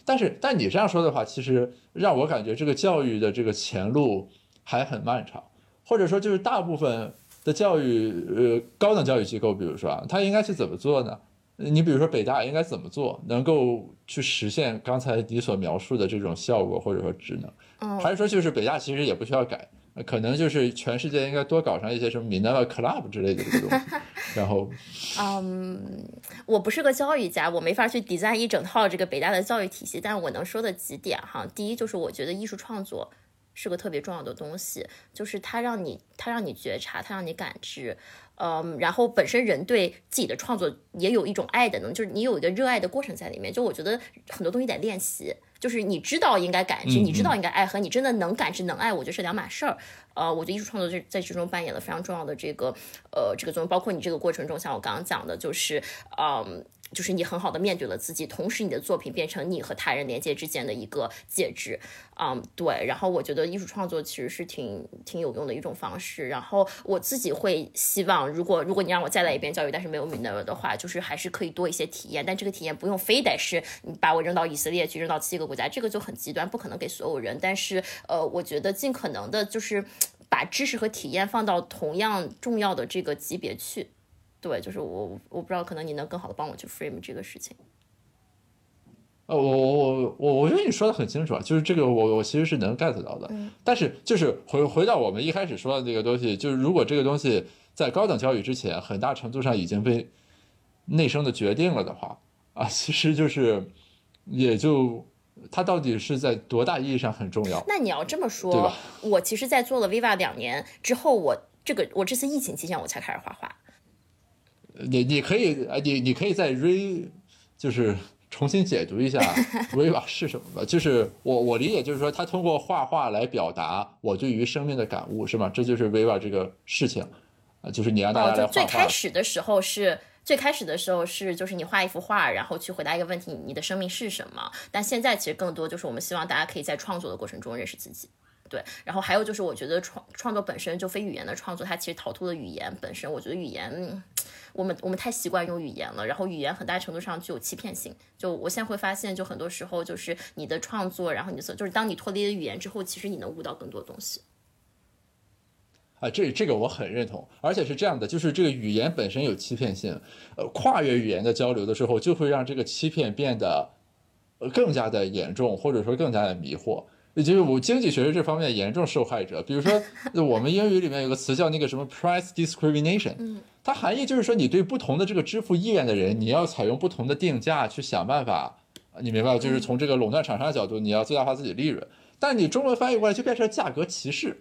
但是但你这样说的话，其实让我感觉这个教育的这个前路。还很漫长，或者说就是大部分的教育，呃，高等教育机构，比如说啊，它应该去怎么做呢？你比如说北大应该怎么做，能够去实现刚才你所描述的这种效果或者说职能？嗯，还是说就是北大其实也不需要改，可能就是全世界应该多搞上一些什么 Minerva Club 之类的这个东西。然后，嗯，我不是个教育家，我没法去 design 一整套这个北大的教育体系，但我能说的几点哈，第一就是我觉得艺术创作。是个特别重要的东西，就是它让你，它让你觉察，它让你感知，嗯，然后本身人对自己的创作也有一种爱的能，就是你有一个热爱的过程在里面。就我觉得很多东西得练习，就是你知道应该感知，你知道应该爱和你真的能感知能爱，我觉得是两码事儿。呃，我觉得艺术创作在在其中扮演了非常重要的这个呃这个作用，包括你这个过程中，像我刚刚讲的，就是嗯。就是你很好的面对了自己，同时你的作品变成你和他人连接之间的一个介质，嗯，对。然后我觉得艺术创作其实是挺挺有用的一种方式。然后我自己会希望，如果如果你让我再来一遍教育，但是没有米纳尔的话，就是还是可以多一些体验。但这个体验不用非得是你把我扔到以色列去，扔到七个国家，这个就很极端，不可能给所有人。但是呃，我觉得尽可能的就是把知识和体验放到同样重要的这个级别去。对，就是我，我不知道，可能你能更好的帮我去 frame 这个事情。呃，我我我我我觉得你说的很清楚啊，就是这个我我其实是能 get 到的。嗯。但是就是回回到我们一开始说的这个东西，就是如果这个东西在高等教育之前，很大程度上已经被内生的决定了的话，啊，其实就是也就它到底是在多大意义上很重要？那你要这么说，对吧？我其实，在做了 Viva 两年之后，我这个我这次疫情期间我才开始画画。你你可以啊，你你可以再 re，就是重新解读一下 Viva 是什么吧？就是我我理解就是说，他通过画画来表达我对于生命的感悟，是吗？这就是 Viva 这个事情啊，就是你让大家来画画。最开始的时候是最开始的时候是就是你画一幅画，然后去回答一个问题：你的生命是什么？但现在其实更多就是我们希望大家可以在创作的过程中认识自己。对，然后还有就是，我觉得创创作本身就非语言的创作，它其实逃脱了语言本身。我觉得语言，我们我们太习惯用语言了，然后语言很大程度上具有欺骗性。就我现在会发现，就很多时候就是你的创作，然后你的就是当你脱离了语言之后，其实你能悟到更多东西。啊，这这个我很认同，而且是这样的，就是这个语言本身有欺骗性，呃，跨越语言的交流的时候，就会让这个欺骗变得呃更加的严重，或者说更加的迷惑。也就是我经济学是这方面严重受害者。比如说，我们英语里面有个词叫那个什么 price discrimination，它含义就是说你对不同的这个支付意愿的人，你要采用不同的定价去想办法，你明白就是从这个垄断厂商的角度，你要最大化自己利润。但你中文翻译过来就变成价格歧视，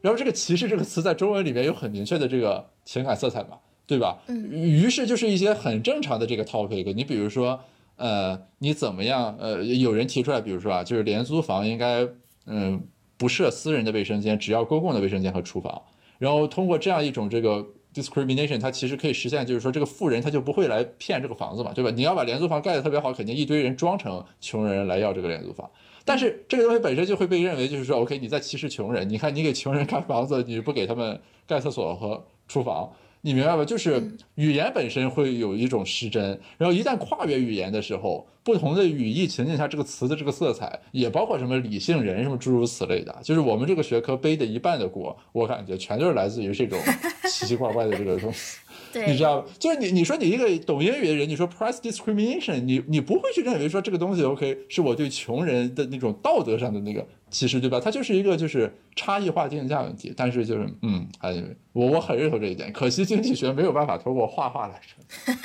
然后这个歧视这个词在中文里面有很明确的这个情感色彩嘛，对吧？于是就是一些很正常的这个 topic，你比如说。呃，你怎么样？呃，有人提出来，比如说啊，就是廉租房应该，嗯，不设私人的卫生间，只要公共的卫生间和厨房。然后通过这样一种这个 discrimination，它其实可以实现，就是说这个富人他就不会来骗这个房子嘛，对吧？你要把廉租房盖得特别好，肯定一堆人装成穷人来要这个廉租房。但是这个东西本身就会被认为就是说，OK，你在歧视穷人。你看，你给穷人盖房子，你不给他们盖厕所和厨房。你明白吧？就是语言本身会有一种失真，然后一旦跨越语言的时候，不同的语义情境下，这个词的这个色彩，也包括什么理性人什么诸如此类的，就是我们这个学科背的一半的锅，我感觉全都是来自于这种 奇奇怪怪的这个东西。你知道吗？就是你，你说你一个懂英语的人，你说 price discrimination，你你不会去认为说这个东西 OK 是我对穷人的那种道德上的那个歧视，对吧？它就是一个就是差异化定价问题。但是就是嗯，哎，我我很认同这一点。可惜经济学没有办法通过画画来成。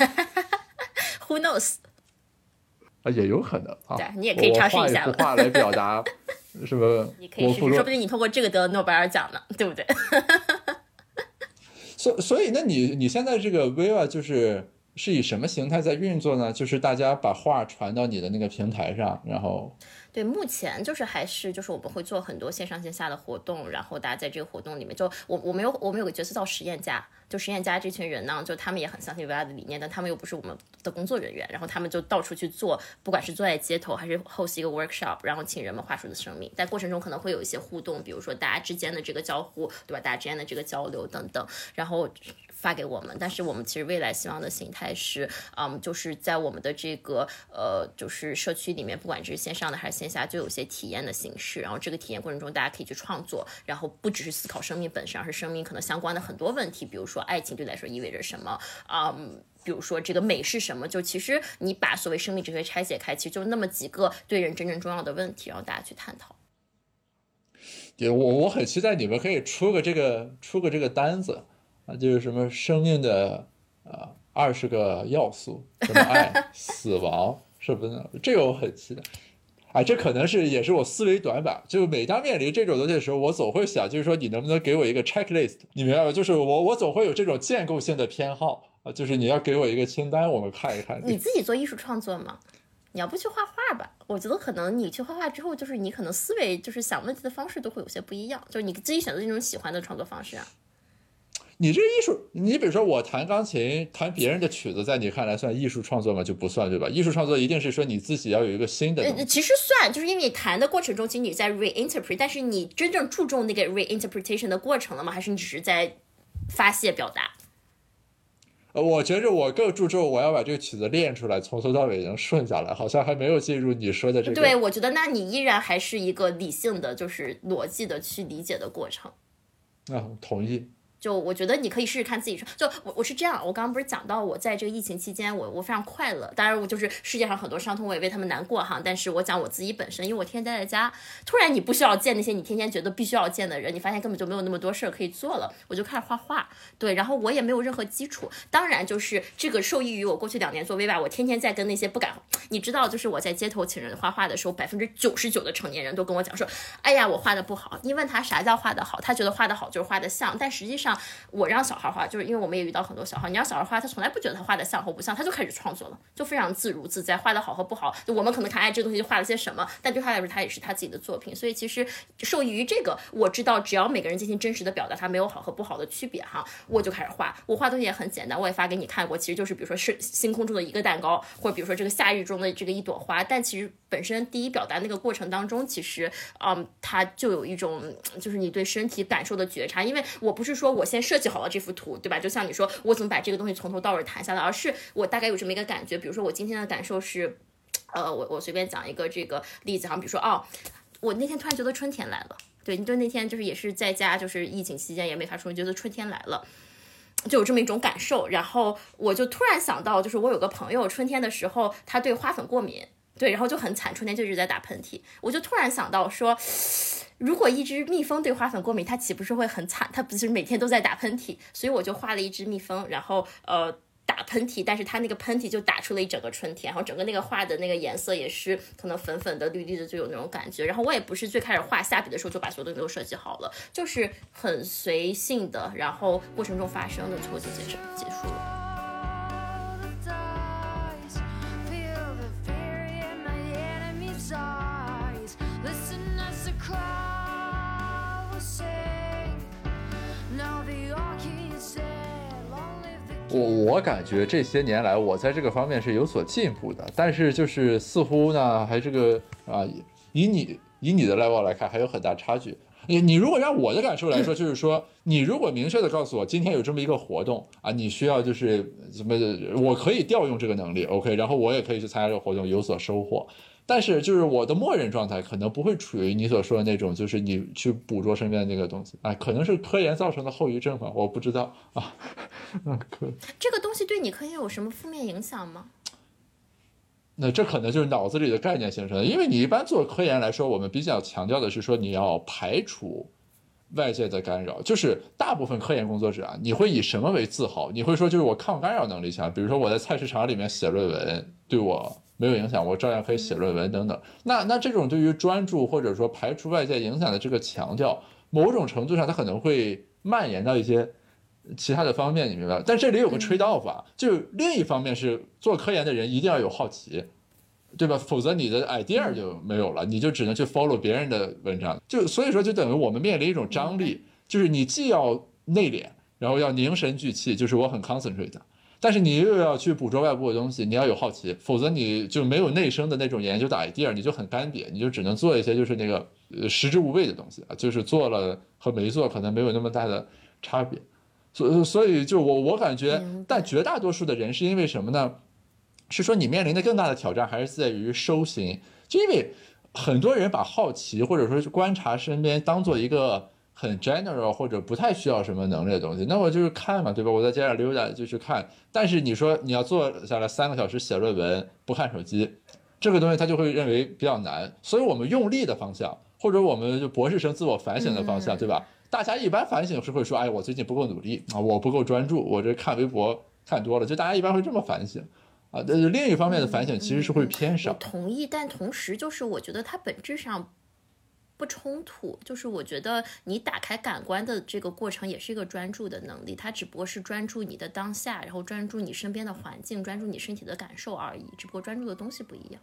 Who knows？啊，也有可能啊。对，你也可以尝试一下。画来表达，什么？你可以试试，说不定你通过这个得诺贝尔奖呢，对不对？所所以，那你你现在这个 Viva 就是是以什么形态在运作呢？就是大家把画传到你的那个平台上，然后。对，目前就是还是就是我们会做很多线上线下的活动，然后大家在这个活动里面，就我我们有我们有个角色叫实验家，就实验家这群人呢，就他们也很相信 VR 的理念，但他们又不是我们的工作人员，然后他们就到处去做，不管是坐在街头还是 host 一个 workshop，然后请人们画出的生命，在过程中可能会有一些互动，比如说大家之间的这个交互，对吧？大家之间的这个交流等等，然后。发给我们，但是我们其实未来希望的形态是，嗯，就是在我们的这个呃，就是社区里面，不管是线上的还是线下，就有些体验的形式。然后这个体验过程中，大家可以去创作，然后不只是思考生命本身，而是生命可能相关的很多问题，比如说爱情对来说意味着什么，嗯，比如说这个美是什么。就其实你把所谓生命哲学拆解开，其实就那么几个对人真正重要的问题，然后大家去探讨。对，我我很期待你们可以出个这个出个这个单子。啊，就是什么生命的呃二十个要素，什么爱、死亡，是不是？这个我很期待。啊，这可能是也是我思维短板。就每当面临这种东西的时候，我总会想，就是说你能不能给我一个 checklist？你明白吗？就是我我总会有这种建构性的偏好啊，就是你要给我一个清单，我们看一看。你自己做艺术创作吗？你要不去画画吧？我觉得可能你去画画之后，就是你可能思维就是想问题的方式都会有些不一样，就是你自己选择那种喜欢的创作方式啊。你这艺术，你比如说我弹钢琴，弹别人的曲子，在你看来算艺术创作吗？就不算，对吧？艺术创作一定是说你自己要有一个新的。其实算，就是因为你弹的过程中，其实你在 reinterpret，但是你真正注重那个 reinterpretation 的过程了吗？还是你只是在发泄表达？呃，我觉着我更注重我要把这个曲子练出来，从头到尾能顺下来，好像还没有进入你说的这个。对，我觉得那你依然还是一个理性的，就是逻辑的去理解的过程。啊，同意。就我觉得你可以试试看自己说。就我我是这样，我刚刚不是讲到我在这个疫情期间，我我非常快乐。当然，我就是世界上很多伤痛，我也为他们难过哈。但是我讲我自己本身，因为我天天待在家，突然你不需要见那些你天天觉得必须要见的人，你发现根本就没有那么多事儿可以做了，我就开始画画。对，然后我也没有任何基础，当然就是这个受益于我过去两年做 V 吧，我天天在跟那些不敢，你知道，就是我在街头请人画画的时候，百分之九十九的成年人都跟我讲说，哎呀，我画的不好。你问他啥叫画的好，他觉得画的好就是画的像，但实际上像我让小孩画，就是因为我们也遇到很多小孩，你让小孩画，他从来不觉得他画的像或不像，他就开始创作了，就非常自如自在，画的好和不好，就我们可能看，哎，这个东西画了些什么，但对他来说，他也是他自己的作品，所以其实受益于这个，我知道只要每个人进行真实的表达，他没有好和不好的区别哈，我就开始画，我画东西也很简单，我也发给你看过，其实就是比如说是星空中的一个蛋糕，或者比如说这个夏日中的这个一朵花，但其实本身第一表达那个过程当中，其实嗯，他就有一种就是你对身体感受的觉察，因为我不是说我先设计好了这。幅图对吧？就像你说，我怎么把这个东西从头到尾谈下来？而是我大概有这么一个感觉。比如说，我今天的感受是，呃，我我随便讲一个这个例子哈，比如说，哦，我那天突然觉得春天来了。对，你就那天就是也是在家，就是疫情期间也没法出门，觉得春天来了，就有这么一种感受。然后我就突然想到，就是我有个朋友，春天的时候他对花粉过敏，对，然后就很惨，春天就一直在打喷嚏。我就突然想到说。如果一只蜜蜂对花粉过敏，它岂不是会很惨？它不是每天都在打喷嚏，所以我就画了一只蜜蜂，然后呃打喷嚏，但是它那个喷嚏就打出了一整个春天，然后整个那个画的那个颜色也是可能粉粉的、绿绿的，就有那种感觉。然后我也不是最开始画下笔的时候就把所有东西都设计好了，就是很随性的，然后过程中发生的最后就结束结束了。我我感觉这些年来，我在这个方面是有所进步的，但是就是似乎呢，还这个啊，以你以你的 level 来看，还有很大差距。你你如果让我的感受来说，就是说，你如果明确的告诉我今天有这么一个活动啊，你需要就是怎么，我可以调用这个能力，OK，然后我也可以去参加这个活动有所收获。但是就是我的默认状态可能不会处于你所说的那种，就是你去捕捉身边的那个东西，哎，可能是科研造成的后遗症吧，我不知道啊。那，可这个东西对你科研有什么负面影响吗？那这可能就是脑子里的概念形成的，因为你一般做科研来说，我们比较强调的是说你要排除外界的干扰，就是大部分科研工作者啊，你会以什么为自豪？你会说就是我抗干扰能力强，比如说我在菜市场里面写论文，对我。没有影响，我照样可以写论文等等。那那这种对于专注或者说排除外界影响的这个强调，某种程度上它可能会蔓延到一些其他的方面，你明白吧？但这里有个 trade off 啊，就另一方面是做科研的人一定要有好奇，对吧？否则你的 idea 就没有了，你就只能去 follow 别人的文章。就所以说，就等于我们面临一种张力，就是你既要内敛，然后要凝神聚气，就是我很 concentrate。但是你又要去捕捉外部的东西，你要有好奇，否则你就没有内生的那种研究的 idea，你就很干瘪，你就只能做一些就是那个呃食之无味的东西啊，就是做了和没做可能没有那么大的差别。所所以就我我感觉，但绝大多数的人是因为什么呢？是说你面临的更大的挑战还是在于收心，就因为很多人把好奇或者说是观察身边当做一个。很 general 或者不太需要什么能力的东西，那我就是看嘛，对吧？我在街上溜达就去看。但是你说你要坐下来三个小时写论文，不看手机，这个东西他就会认为比较难。所以我们用力的方向，或者我们就博士生自我反省的方向，对吧？大家一般反省是会说，哎，我最近不够努力啊，我不够专注，我这看微博看多了，就大家一般会这么反省啊。但是另一方面的反省其实是会偏少。同意，但同时就是我觉得它本质上。不冲突，就是我觉得你打开感官的这个过程也是一个专注的能力，它只不过是专注你的当下，然后专注你身边的环境，专注你身体的感受而已，只不过专注的东西不一样。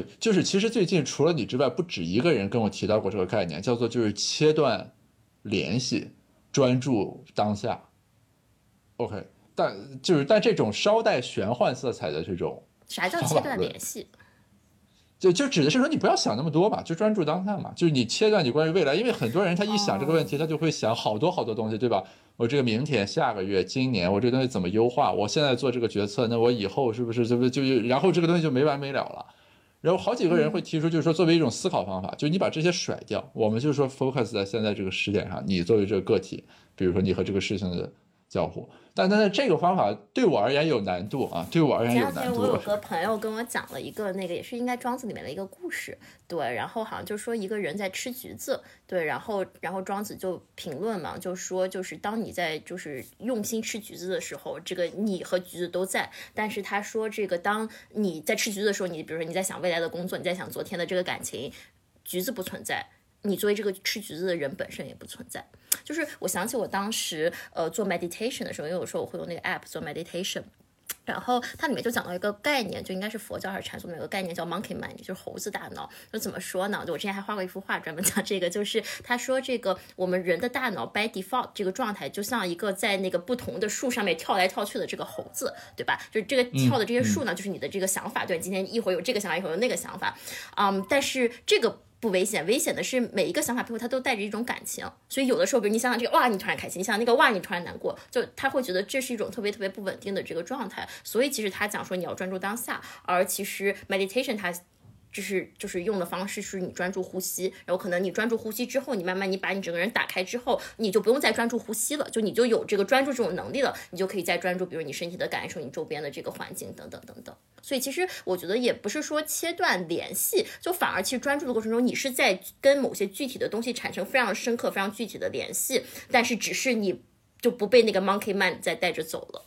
对，就是其实最近除了你之外，不止一个人跟我提到过这个概念，叫做就是切断联系，专注当下。OK，但就是但这种稍带玄幻色彩的这种，啥叫切断联系？就就指的是说你不要想那么多嘛，就专注当下嘛。就是你切断你关于未来，因为很多人他一想这个问题，他就会想好多好多东西，对吧？我这个明天、下个月、今年，我这个东西怎么优化？我现在做这个决策，那我以后是不是就不就然后这个东西就没完没了了？然后好几个人会提出，就是说作为一种思考方法，就是你把这些甩掉，我们就说 focus 在现在这个时点上，你作为这个个体，比如说你和这个事情的交互。但但是这个方法对我而言有难度啊，对我而言有难度。前两天我有个朋友跟我讲了一个那个也是应该庄子里面的一个故事，对，然后好像就说一个人在吃橘子，对，然后然后庄子就评论嘛，就说就是当你在就是用心吃橘子的时候，这个你和橘子都在，但是他说这个当你在吃橘子的时候，你比如说你在想未来的工作，你在想昨天的这个感情，橘子不存在。你作为这个吃橘子的人本身也不存在，就是我想起我当时呃做 meditation 的时候，因为有时候我会用那个 app 做 meditation，然后它里面就讲到一个概念，就应该是佛教还是禅宗的一个概念叫 monkey mind，就是猴子大脑。就怎么说呢？就我之前还画过一幅画专门讲这个，就是他说这个我们人的大脑 by default 这个状态就像一个在那个不同的树上面跳来跳去的这个猴子，对吧？就是这个跳的这些树呢，就是你的这个想法，对，今天一会儿有这个想法，一会儿有那个想法，嗯，但是这个。不危险，危险的是每一个想法背后它都带着一种感情，所以有的时候，比如你想想这个哇，你突然开心；你想那个哇，你突然难过，就他会觉得这是一种特别特别不稳定的这个状态。所以其实他讲说你要专注当下，而其实 meditation 它。就是就是用的方式是你专注呼吸，然后可能你专注呼吸之后，你慢慢你把你整个人打开之后，你就不用再专注呼吸了，就你就有这个专注这种能力了，你就可以再专注，比如你身体的感受，你周边的这个环境等等等等。所以其实我觉得也不是说切断联系，就反而其实专注的过程中，你是在跟某些具体的东西产生非常深刻、非常具体的联系，但是只是你就不被那个 monkey mind 再带着走了。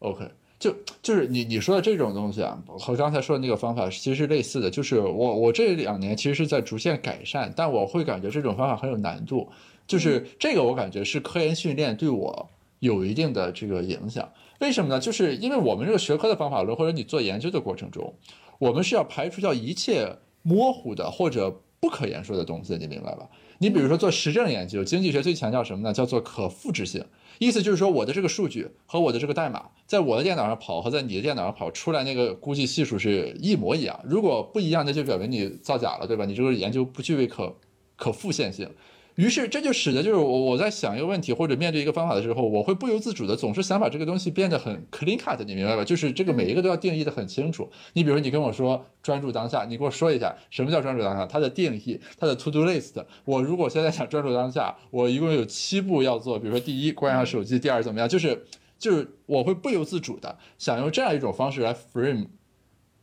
OK。就就是你你说的这种东西啊，和刚才说的那个方法其实是类似的。就是我我这两年其实是在逐渐改善，但我会感觉这种方法很有难度。就是这个我感觉是科研训练对我有一定的这个影响。为什么呢？就是因为我们这个学科的方法论，或者你做研究的过程中，我们是要排除掉一切模糊的或者不可言说的东西，你明白吧？你比如说做实证研究，经济学最强调什么呢？叫做可复制性。意思就是说，我的这个数据和我的这个代码，在我的电脑上跑和在你的电脑上跑出来那个估计系数是一模一样。如果不一样，那就表明你造假了，对吧？你这个研究不具备可可复现性。于是这就使得就是我我在想一个问题或者面对一个方法的时候，我会不由自主的总是想把这个东西变得很 clean cut，你明白吧？就是这个每一个都要定义的很清楚。你比如你跟我说专注当下，你给我说一下什么叫专注当下，它的定义，它的 to do list。我如果现在想专注当下，我一共有七步要做。比如说第一关上手机，第二怎么样？就是就是我会不由自主的想用这样一种方式来 frame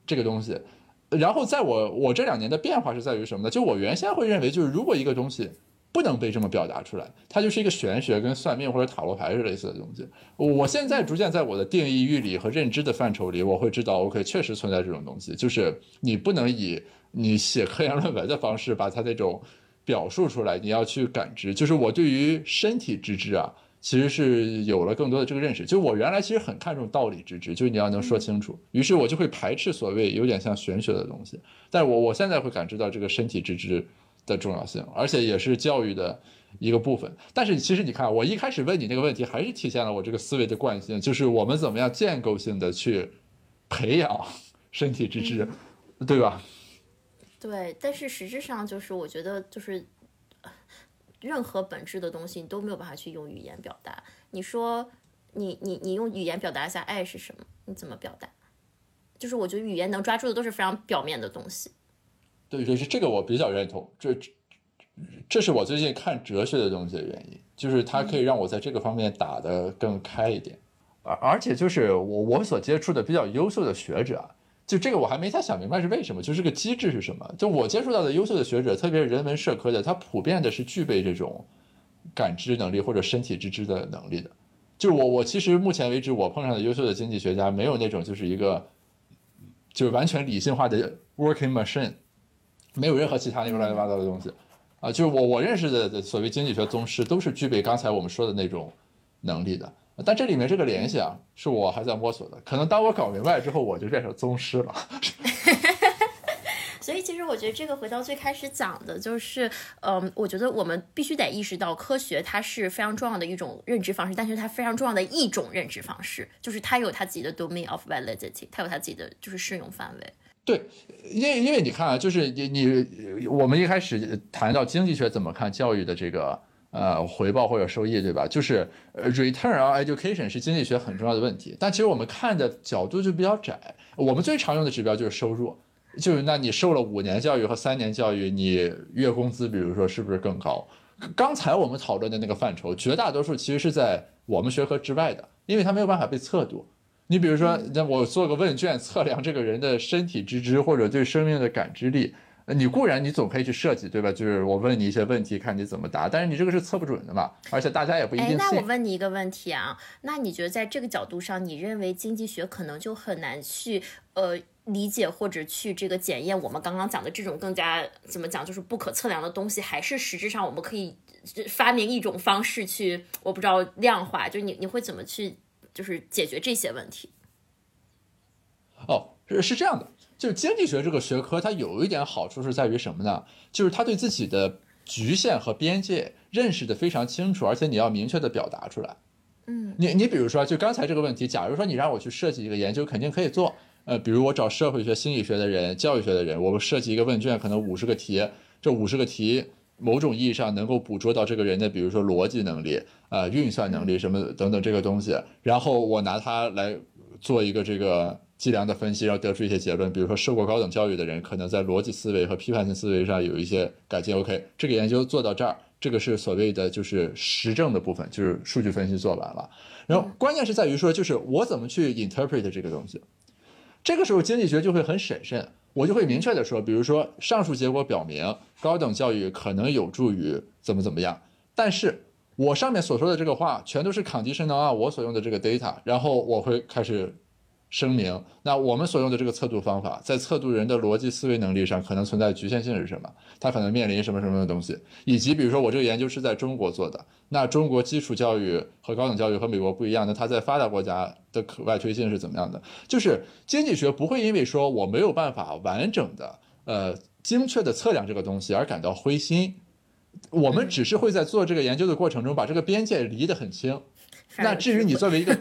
这个东西。然后在我我这两年的变化是在于什么呢？就我原先会认为就是如果一个东西。不能被这么表达出来，它就是一个玄学，跟算命或者塔罗牌是类似的东西。我现在逐渐在我的定义、域里和认知的范畴里，我会知道，OK，确实存在这种东西，就是你不能以你写科研论文的方式把它那种表述出来，你要去感知。就是我对于身体之知啊，其实是有了更多的这个认识。就我原来其实很看重道理之知，就是你要能说清楚，于是我就会排斥所谓有点像玄学的东西。但我我现在会感知到这个身体之知。的重要性，而且也是教育的一个部分。但是其实你看，我一开始问你那个问题，还是体现了我这个思维的惯性，就是我们怎么样建构性的去培养 身体之知，对吧？对，但是实质上就是我觉得，就是任何本质的东西，你都没有办法去用语言表达。你说，你你你用语言表达一下爱是什么？你怎么表达？就是我觉得语言能抓住的都是非常表面的东西。对，就是这个我比较认同，这这是我最近看哲学的东西的原因，就是它可以让我在这个方面打得更开一点，而而且就是我我所接触的比较优秀的学者，就这个我还没太想明白是为什么，就是这个机制是什么？就我接触到的优秀的学者，特别是人文社科的，他普遍的是具备这种感知能力或者身体之知的能力的。就我我其实目前为止我碰上的优秀的经济学家，没有那种就是一个就是完全理性化的 working machine。没有任何其他那种乱七八糟的东西，啊，就是我我认识的所谓经济学宗师都是具备刚才我们说的那种能力的，但这里面这个联系啊，是我还在摸索的，可能当我搞明白之后，我就变成宗师了。所以其实我觉得这个回到最开始讲的就是，嗯，我觉得我们必须得意识到，科学它是非常重要的一种认知方式，但是它非常重要的一种认知方式，就是它有它自己的 domain of validity，它有它自己的就是适用范围。对，因为因为你看啊，就是你你我们一开始谈到经济学怎么看教育的这个呃回报或者收益，对吧？就是 return on education 是经济学很重要的问题，但其实我们看的角度就比较窄。我们最常用的指标就是收入，就是那你受了五年教育和三年教育，你月工资比如说是不是更高？刚才我们讨论的那个范畴，绝大多数其实是在我们学科之外的，因为它没有办法被测度。你比如说，那我做个问卷测量这个人的身体知知或者对生命的感知力，你固然你总可以去设计，对吧？就是我问你一些问题，看你怎么答，但是你这个是测不准的嘛，而且大家也不一定信。那我问你一个问题啊，那你觉得在这个角度上，你认为经济学可能就很难去呃理解或者去这个检验我们刚刚讲的这种更加怎么讲就是不可测量的东西，还是实质上我们可以发明一种方式去，我不知道量化，就你你会怎么去？就是解决这些问题。哦，是是这样的，就是经济学这个学科，它有一点好处是在于什么呢？就是它对自己的局限和边界认识的非常清楚，而且你要明确的表达出来。嗯，你你比如说，就刚才这个问题，假如说你让我去设计一个研究，肯定可以做。呃，比如我找社会学、心理学的人、教育学的人，我们设计一个问卷，可能五十个题，这五十个题。某种意义上能够捕捉到这个人的，比如说逻辑能力、呃运算能力什么等等这个东西，然后我拿它来做一个这个计量的分析，然后得出一些结论。比如说受过高等教育的人，可能在逻辑思维和批判性思维上有一些改进。OK，这个研究做到这儿，这个是所谓的就是实证的部分，就是数据分析做完了。然后关键是在于说，就是我怎么去 interpret 这个东西。这个时候经济学就会很审慎。我就会明确的说，比如说上述结果表明高等教育可能有助于怎么怎么样，但是我上面所说的这个话全都是 conditional 啊，我所用的这个 data，然后我会开始。声明，那我们所用的这个测度方法，在测度人的逻辑思维能力上可能存在局限性是什么？它可能面临什么什么的东西？以及比如说我这个研究是在中国做的，那中国基础教育和高等教育和美国不一样，那它在发达国家的可外推性是怎么样的？就是经济学不会因为说我没有办法完整的呃。精确的测量这个东西而感到灰心。我们只是会在做这个研究的过程中把这个边界离得很清。那至于你作为一个，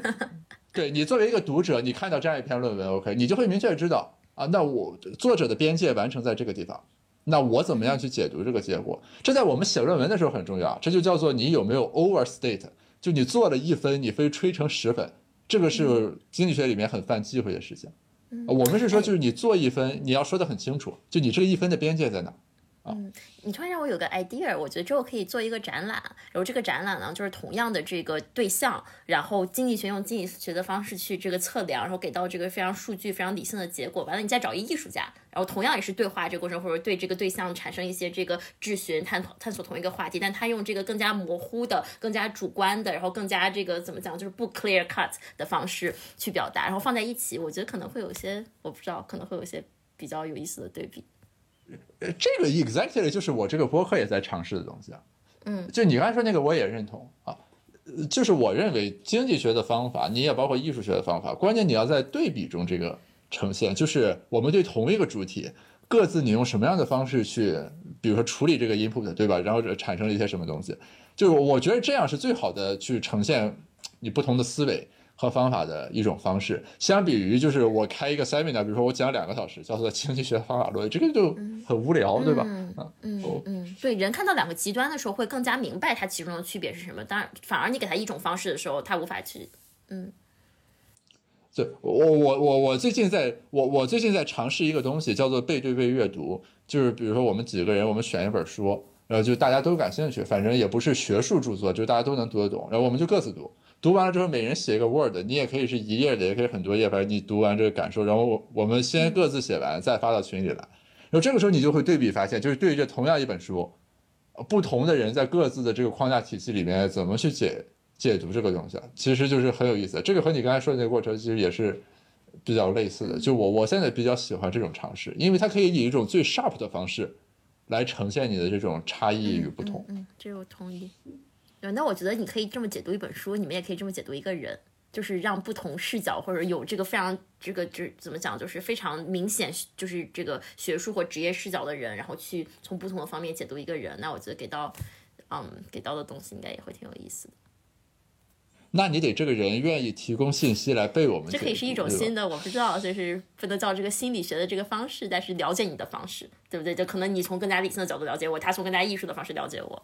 对你作为一个读者，你看到这样一篇论文，OK，你就会明确知道啊，那我作者的边界完成在这个地方，那我怎么样去解读这个结果？这在我们写论文的时候很重要，这就叫做你有没有 overstate，就你做了一分，你非吹成十分，这个是经济学里面很犯忌讳的事情。我们是说，就是你做一分，你要说的很清楚，就你这个一分的边界在哪。嗯，你突然让我有个 idea，我觉得之后可以做一个展览，然后这个展览呢，就是同样的这个对象，然后经济学用经济学的方式去这个测量，然后给到这个非常数据、非常理性的结果。完了，你再找一艺术家，然后同样也是对话这个过程，或者对这个对象产生一些这个质询、探讨探索同一个话题，但他用这个更加模糊的、更加主观的，然后更加这个怎么讲，就是不 clear cut 的方式去表达，然后放在一起，我觉得可能会有些，我不知道，可能会有些比较有意思的对比。呃，这个 exactly 就是我这个播客也在尝试的东西啊。嗯，就你刚才说那个，我也认同啊。就是我认为经济学的方法，你也包括艺术学的方法，关键你要在对比中这个呈现，就是我们对同一个主体，各自你用什么样的方式去，比如说处理这个 input，对吧？然后产生了一些什么东西，就是我觉得这样是最好的去呈现你不同的思维。和方法的一种方式，相比于就是我开一个 seminar，比如说我讲两个小时，叫做经济学方法论，这个就很无聊，对吧？嗯嗯嗯，对，人看到两个极端的时候，会更加明白它其中的区别是什么。当然，反而你给他一种方式的时候，他无法去，嗯。对我我我我最近在我我最近在尝试一个东西，叫做背对背阅读，就是比如说我们几个人，我们选一本书，然后就大家都感兴趣，反正也不是学术著作，就大家都能读得懂，然后我们就各自读。读完了之后，每人写一个 Word，你也可以是一页的，也可以很多页，反正你读完这个感受，然后我我们先各自写完，再发到群里来。然后这个时候你就会对比发现，就是对于这同样一本书，不同的人在各自的这个框架体系里面怎么去解解读这个东西，其实就是很有意思。这个和你刚才说的那个过程其实也是比较类似的。就我我现在比较喜欢这种尝试，因为它可以以一种最 sharp 的方式来呈现你的这种差异与不同。嗯，这我同意。对，那我觉得你可以这么解读一本书，你们也可以这么解读一个人，就是让不同视角或者有这个非常这个这怎么讲，就是非常明显就是这个学术或职业视角的人，然后去从不同的方面解读一个人。那我觉得给到，嗯，给到的东西应该也会挺有意思的。那你得这个人愿意提供信息来被我们。这可以是一种新的，我不知道，就是不能叫这个心理学的这个方式，但是了解你的方式，对不对？就可能你从更加理性的角度了解我，他从更加艺术的方式了解我。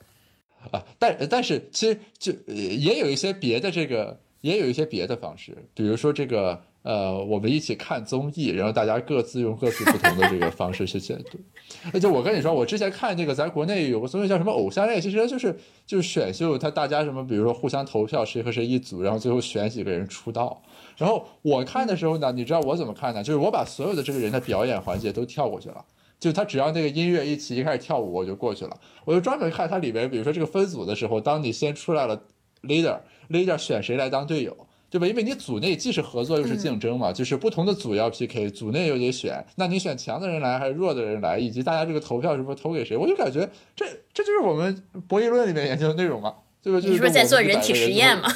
啊，但但是其实就也有一些别的这个，也有一些别的方式，比如说这个呃，我们一起看综艺，然后大家各自用各自不同的这个方式去解读。那 就我跟你说，我之前看这个，咱国内有个综艺叫什么《偶像恋》，其实就是就是选秀，他大家什么，比如说互相投票，谁和谁一组，然后最后选几个人出道。然后我看的时候呢，你知道我怎么看呢？就是我把所有的这个人的表演环节都跳过去了。就他只要那个音乐一起一开始跳舞，我就过去了。我就专门看它里面，比如说这个分组的时候，当你先出来了 leader，leader 选谁来当队友，对吧？因为你组内既是合作又是竞争嘛，就是不同的组要 PK，组内又得选，那你选强的人来还是弱的人来，以及大家这个投票是不是投给谁？我就感觉这这就是我们博弈论里面研究的内容嘛，对吧？你是不是在做人体实验嘛？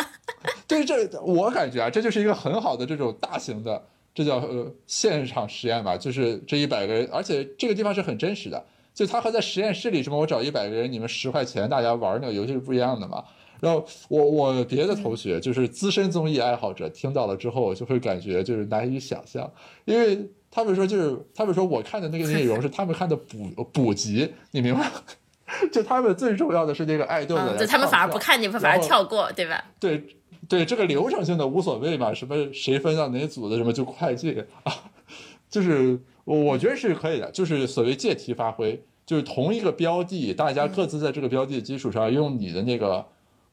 对，这我感觉啊，这就是一个很好的这种大型的。这叫呃现场实验吧，就是这一百个人，而且这个地方是很真实的，就他和在实验室里什么，我找一百个人，你们十块钱，大家玩那个游戏是不一样的嘛。然后我我别的同学就是资深综艺爱好者，听到了之后就会感觉就是难以想象，因为他们说就是他们说我看的那个内容是他们看的补 补集，你明白？就他们最重要的是那个爱豆的，就他们反而不看，你们反而跳过，对吧？对。对这个流程性的无所谓嘛，什么谁分到哪组的什么就快进啊，就是我我觉得是可以的，就是所谓借题发挥，就是同一个标的，大家各自在这个标的的基础上用你的那个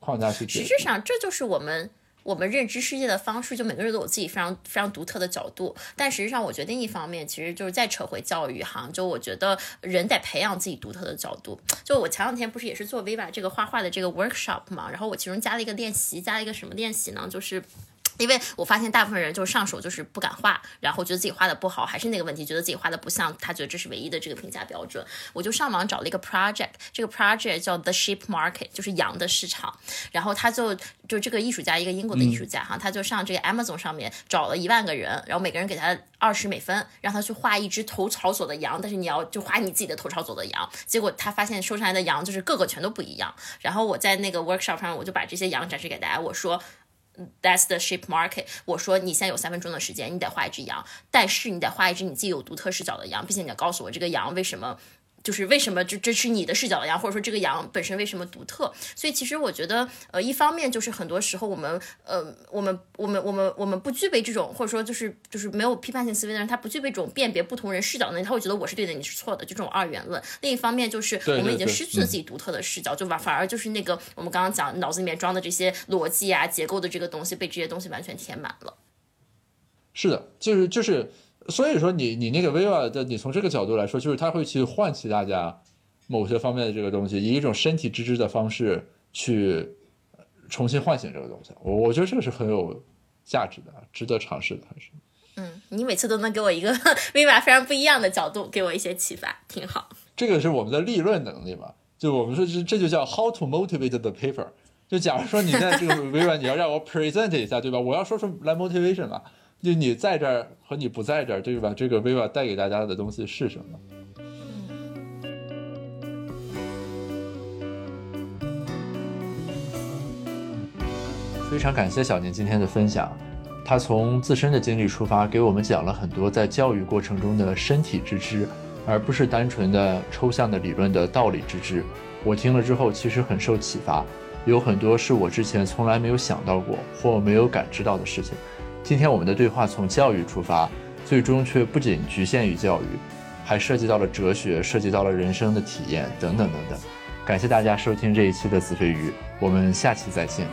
框架去。实质上，这就是我们。我们认知世界的方式，就每个人都有自己非常非常独特的角度。但实际上，我觉得另一方面，其实就是再扯回教育哈，就我觉得人得培养自己独特的角度。就我前两天不是也是做 Viva 这个画画的这个 workshop 嘛，然后我其中加了一个练习，加了一个什么练习呢？就是因为我发现大部分人就是上手就是不敢画，然后觉得自己画的不好，还是那个问题，觉得自己画的不像，他觉得这是唯一的这个评价标准。我就上网找了一个 project，这个 project 叫 The Sheep Market，就是羊的市场。然后他就就这个艺术家，一个英国的艺术家哈，他就上这个 Amazon 上面找了一万个人，然后每个人给他二十美分，让他去画一只头朝左的羊，但是你要就画你自己的头朝左的羊。结果他发现收上来的羊就是个个全都不一样。然后我在那个 workshop 上，我就把这些羊展示给大家，我说。That's the sheep market。我说你现在有三分钟的时间，你得画一只羊，但是你得画一只你自己有独特视角的羊，并且你要告诉我这个羊为什么。就是为什么这这是你的视角的羊，或者说这个羊本身为什么独特？所以其实我觉得，呃，一方面就是很多时候我们，呃，我们我们我们我们不具备这种，或者说就是就是没有批判性思维的人，他不具备这种辨别不同人视角的能力，他会觉得我是对的，你是错的，就这种二元论。另一方面就是我们已经失去了自己独特的视角，就反反而就是那个我们刚刚讲脑子里面装的这些逻辑啊、结构的这个东西被这些东西完全填满了。是的，就是就是。所以说，你你那个 Viva 的，你从这个角度来说，就是他会去唤起大家某些方面的这个东西，以一种身体之知的方式去重新唤醒这个东西。我我觉得这个是很有价值的，值得尝试的，还是。嗯，你每次都能给我一个 Viva 非常不一样的角度，给我一些启发，挺好。这个是我们的立论能力嘛？就我们说，这这就叫 How to motivate the paper。就假如说你在这个 Viva，你要让我 present 一下，对吧？我要说出来 motivation 嘛。就你在这儿和你不在这儿，对吧？这个 Viva 带给大家的东西是什么？非常感谢小宁今天的分享，他从自身的经历出发，给我们讲了很多在教育过程中的身体之知，而不是单纯的抽象的理论的道理之知。我听了之后，其实很受启发，有很多是我之前从来没有想到过或没有感知到的事情。今天我们的对话从教育出发，最终却不仅局限于教育，还涉及到了哲学，涉及到了人生的体验等等等等。感谢大家收听这一期的子非鱼，我们下期再见。